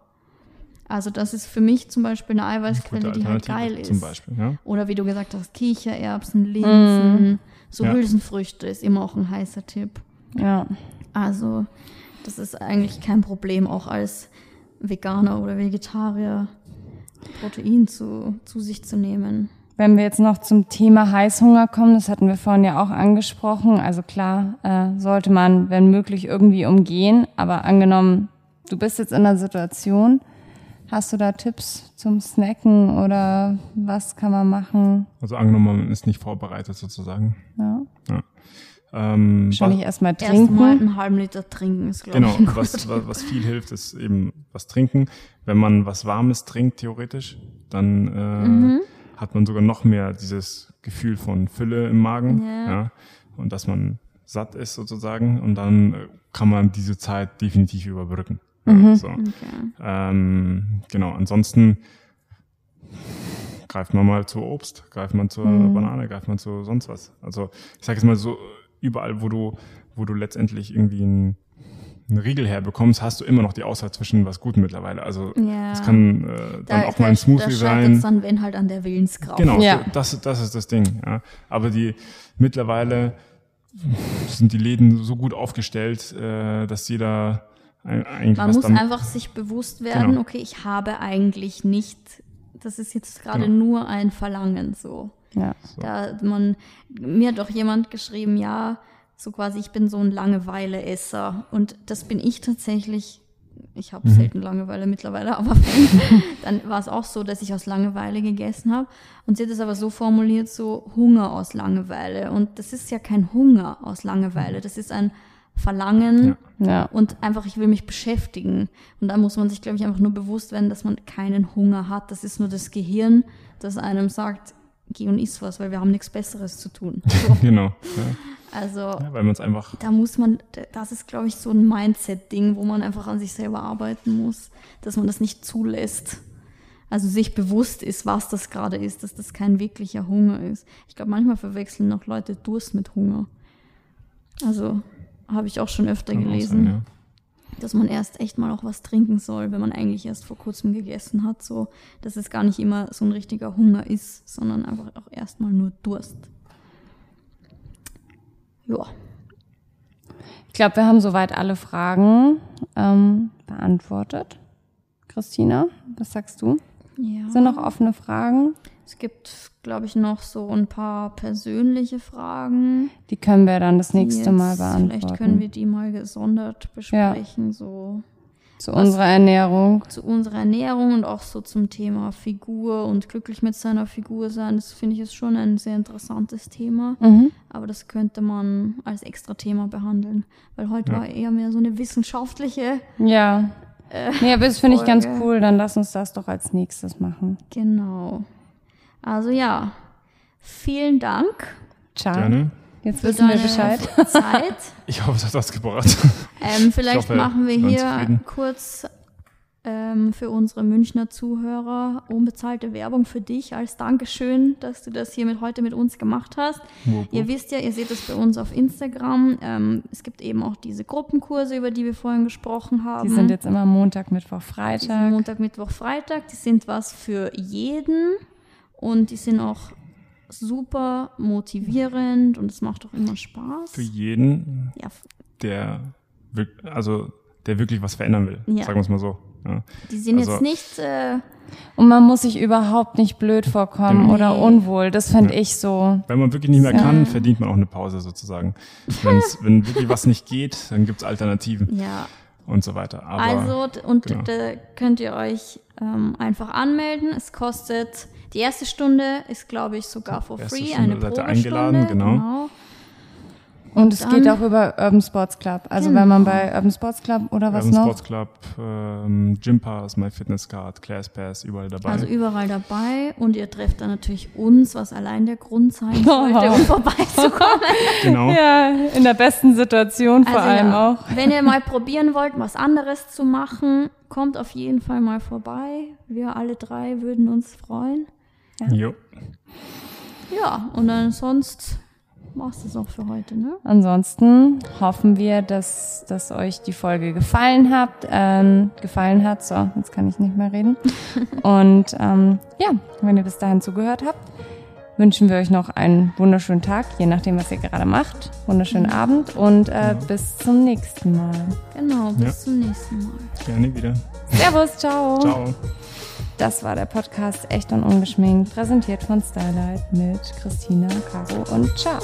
Also das ist für mich zum Beispiel eine Eiweißquelle, die halt geil ist. Zum Beispiel, ja. Oder wie du gesagt hast, Kichererbsen, Linsen, mm. so ja. Hülsenfrüchte ist immer auch ein heißer Tipp. Ja. Also das ist eigentlich kein Problem, auch als Veganer oder Vegetarier Protein zu, zu sich zu nehmen. Wenn wir jetzt noch zum Thema Heißhunger kommen, das hatten wir vorhin ja auch angesprochen. Also klar, äh, sollte man, wenn möglich, irgendwie umgehen. Aber angenommen, du bist jetzt in einer Situation, hast du da Tipps zum Snacken oder was kann man machen? Also angenommen, man ist nicht vorbereitet sozusagen. Ja. ja. Ähm, Wahrscheinlich erstmal trinken. Erstmal einen halben Liter trinken ist, glaube genau, ich. Genau, was, was viel hilft, ist eben was trinken. Wenn man was Warmes trinkt, theoretisch, dann äh, mhm. hat man sogar noch mehr dieses Gefühl von Fülle im Magen. Ja. ja. Und dass man satt ist sozusagen. Und dann äh, kann man diese Zeit definitiv überbrücken. Mhm. Ja, so. okay. ähm, genau, ansonsten greift man mal zu Obst, greift man zur mhm. Banane, greift man zu sonst was. Also ich sage jetzt mal so, überall, wo du, wo du letztendlich irgendwie ein einen Riegel herbekommst, hast du immer noch die Auswahl zwischen was gut mittlerweile. Also ja. das kann äh, dann da, auch mal ein Smoothie da sein. dann, wenn halt an der Willenskraft. Genau, ja. das, das ist das Ding. Ja. Aber die mittlerweile sind die Läden so gut aufgestellt, äh, dass jeder eigentlich Man muss einfach sich bewusst werden, genau. okay, ich habe eigentlich nicht, das ist jetzt gerade genau. nur ein Verlangen so. Ja. Da man, mir hat doch jemand geschrieben, ja, so quasi, ich bin so ein Langeweile-Esser. Und das bin ich tatsächlich. Ich habe mhm. selten Langeweile mittlerweile, <laughs> aber dann war es auch so, dass ich aus Langeweile gegessen habe. Und sie hat es aber so formuliert, so Hunger aus Langeweile. Und das ist ja kein Hunger aus Langeweile. Das ist ein Verlangen ja. Ja. und einfach, ich will mich beschäftigen. Und da muss man sich, glaube ich, einfach nur bewusst werden, dass man keinen Hunger hat. Das ist nur das Gehirn, das einem sagt, geh und iss was, weil wir haben nichts Besseres zu tun. <laughs> So. genau. Ja. Also, ja, weil man es einfach. Da muss man, das ist, glaube ich, so ein Mindset-Ding, wo man einfach an sich selber arbeiten muss, dass man das nicht zulässt. Also sich bewusst ist, was das gerade ist, dass das kein wirklicher Hunger ist. Ich glaube, manchmal verwechseln noch Leute Durst mit Hunger. Also habe ich auch schon öfter Kann gelesen. Sein, ja dass man erst echt mal auch was trinken soll, wenn man eigentlich erst vor kurzem gegessen hat, so dass es gar nicht immer so ein richtiger Hunger ist, sondern einfach auch erstmal nur Durst. Ja. Ich glaube, wir haben soweit alle Fragen ähm, beantwortet. Christina, was sagst du? Ja. Sind noch offene Fragen? Es gibt, glaube ich, noch so ein paar persönliche Fragen. Die können wir dann das nächste jetzt- Mal beantworten. Vielleicht können wir die mal gesondert besprechen, so Zu unserer Ernährung. zu unserer Ernährung und auch so zum Thema Figur und glücklich mit seiner Figur sein. Das finde ich ist schon ein sehr interessantes Thema. Mhm. Aber das könnte man als extra Thema behandeln. Weil heute Ja. war eher mehr so eine wissenschaftliche. Ja. nee, aber das finde ich ganz cool. Dann lass uns das doch als nächstes machen. Genau. Also ja, vielen Dank Ciao. Gerne. Jetzt für wissen wir Bescheid. Zeit. <laughs> Ich hoffe, das hat gebracht. Ähm, vielleicht hoffe, machen wir hier zufrieden. kurz ähm, für unsere Münchner Zuhörer unbezahlte Werbung für dich als Dankeschön, dass du das hier mit heute mit uns gemacht hast. Wupp, Ihr wisst ja, ihr seht das bei uns auf Instagram. Ähm, es gibt eben auch diese Gruppenkurse, über die wir vorhin gesprochen haben. Die sind jetzt immer Montag, Mittwoch, Die sind Freitag. Montag, Mittwoch, Freitag. Die sind was für jeden und die sind auch super motivierend und es macht auch immer Spaß. Für jeden, Ja, der, also, der wirklich was verändern will. Ja. Sagen wir es mal so. Ja. die sind Also- jetzt nicht äh, Und man muss sich überhaupt nicht blöd vorkommen Genau. oder unwohl. Das finde Ja. ich so. Wenn man wirklich nicht mehr Ja. kann, verdient man auch eine Pause sozusagen. Wenn's, <laughs> wenn wirklich was nicht geht, dann gibt's Alternativen ja. und so weiter. Aber Also, und genau. da könnt ihr euch ähm, einfach anmelden. Es kostet, die erste Stunde ist, glaube ich, sogar for Erste free, Stunde eine seid ihr eingeladen, genau. Und es Dann- geht auch über Urban Sports Club. Also wenn man bei Urban Sports Club oder was Urban noch? Sports Club, ähm, Gym Pass, MyFitnessCard, Classpass, überall dabei. Also überall dabei und ihr trefft dann natürlich uns, was allein der Grund sein sollte, um vorbeizukommen. <laughs> genau. Ja, in der besten Situation vor Also allem ja, auch. Wenn ihr mal <laughs> probieren wollt, was anderes zu machen, kommt auf jeden Fall mal vorbei. Wir alle drei würden uns freuen. Jo. Ja, und dann sonst war's das auch für heute, ne? Ansonsten hoffen wir, dass, dass euch die Folge gefallen hat. Ähm, gefallen hat. So, jetzt kann ich nicht mehr reden. <laughs> Und ähm, ja, wenn ihr bis dahin zugehört habt, wünschen wir euch noch einen wunderschönen Tag, je nachdem, was ihr gerade macht. Wunderschönen Abend und äh, bis zum nächsten Mal. Genau, bis Ja. zum nächsten Mal. Gerne wieder. Servus, ciao. Ciao. Das war der Podcast Echt und Ungeschminkt, präsentiert von Starlight mit Christina, Caro und Ciao.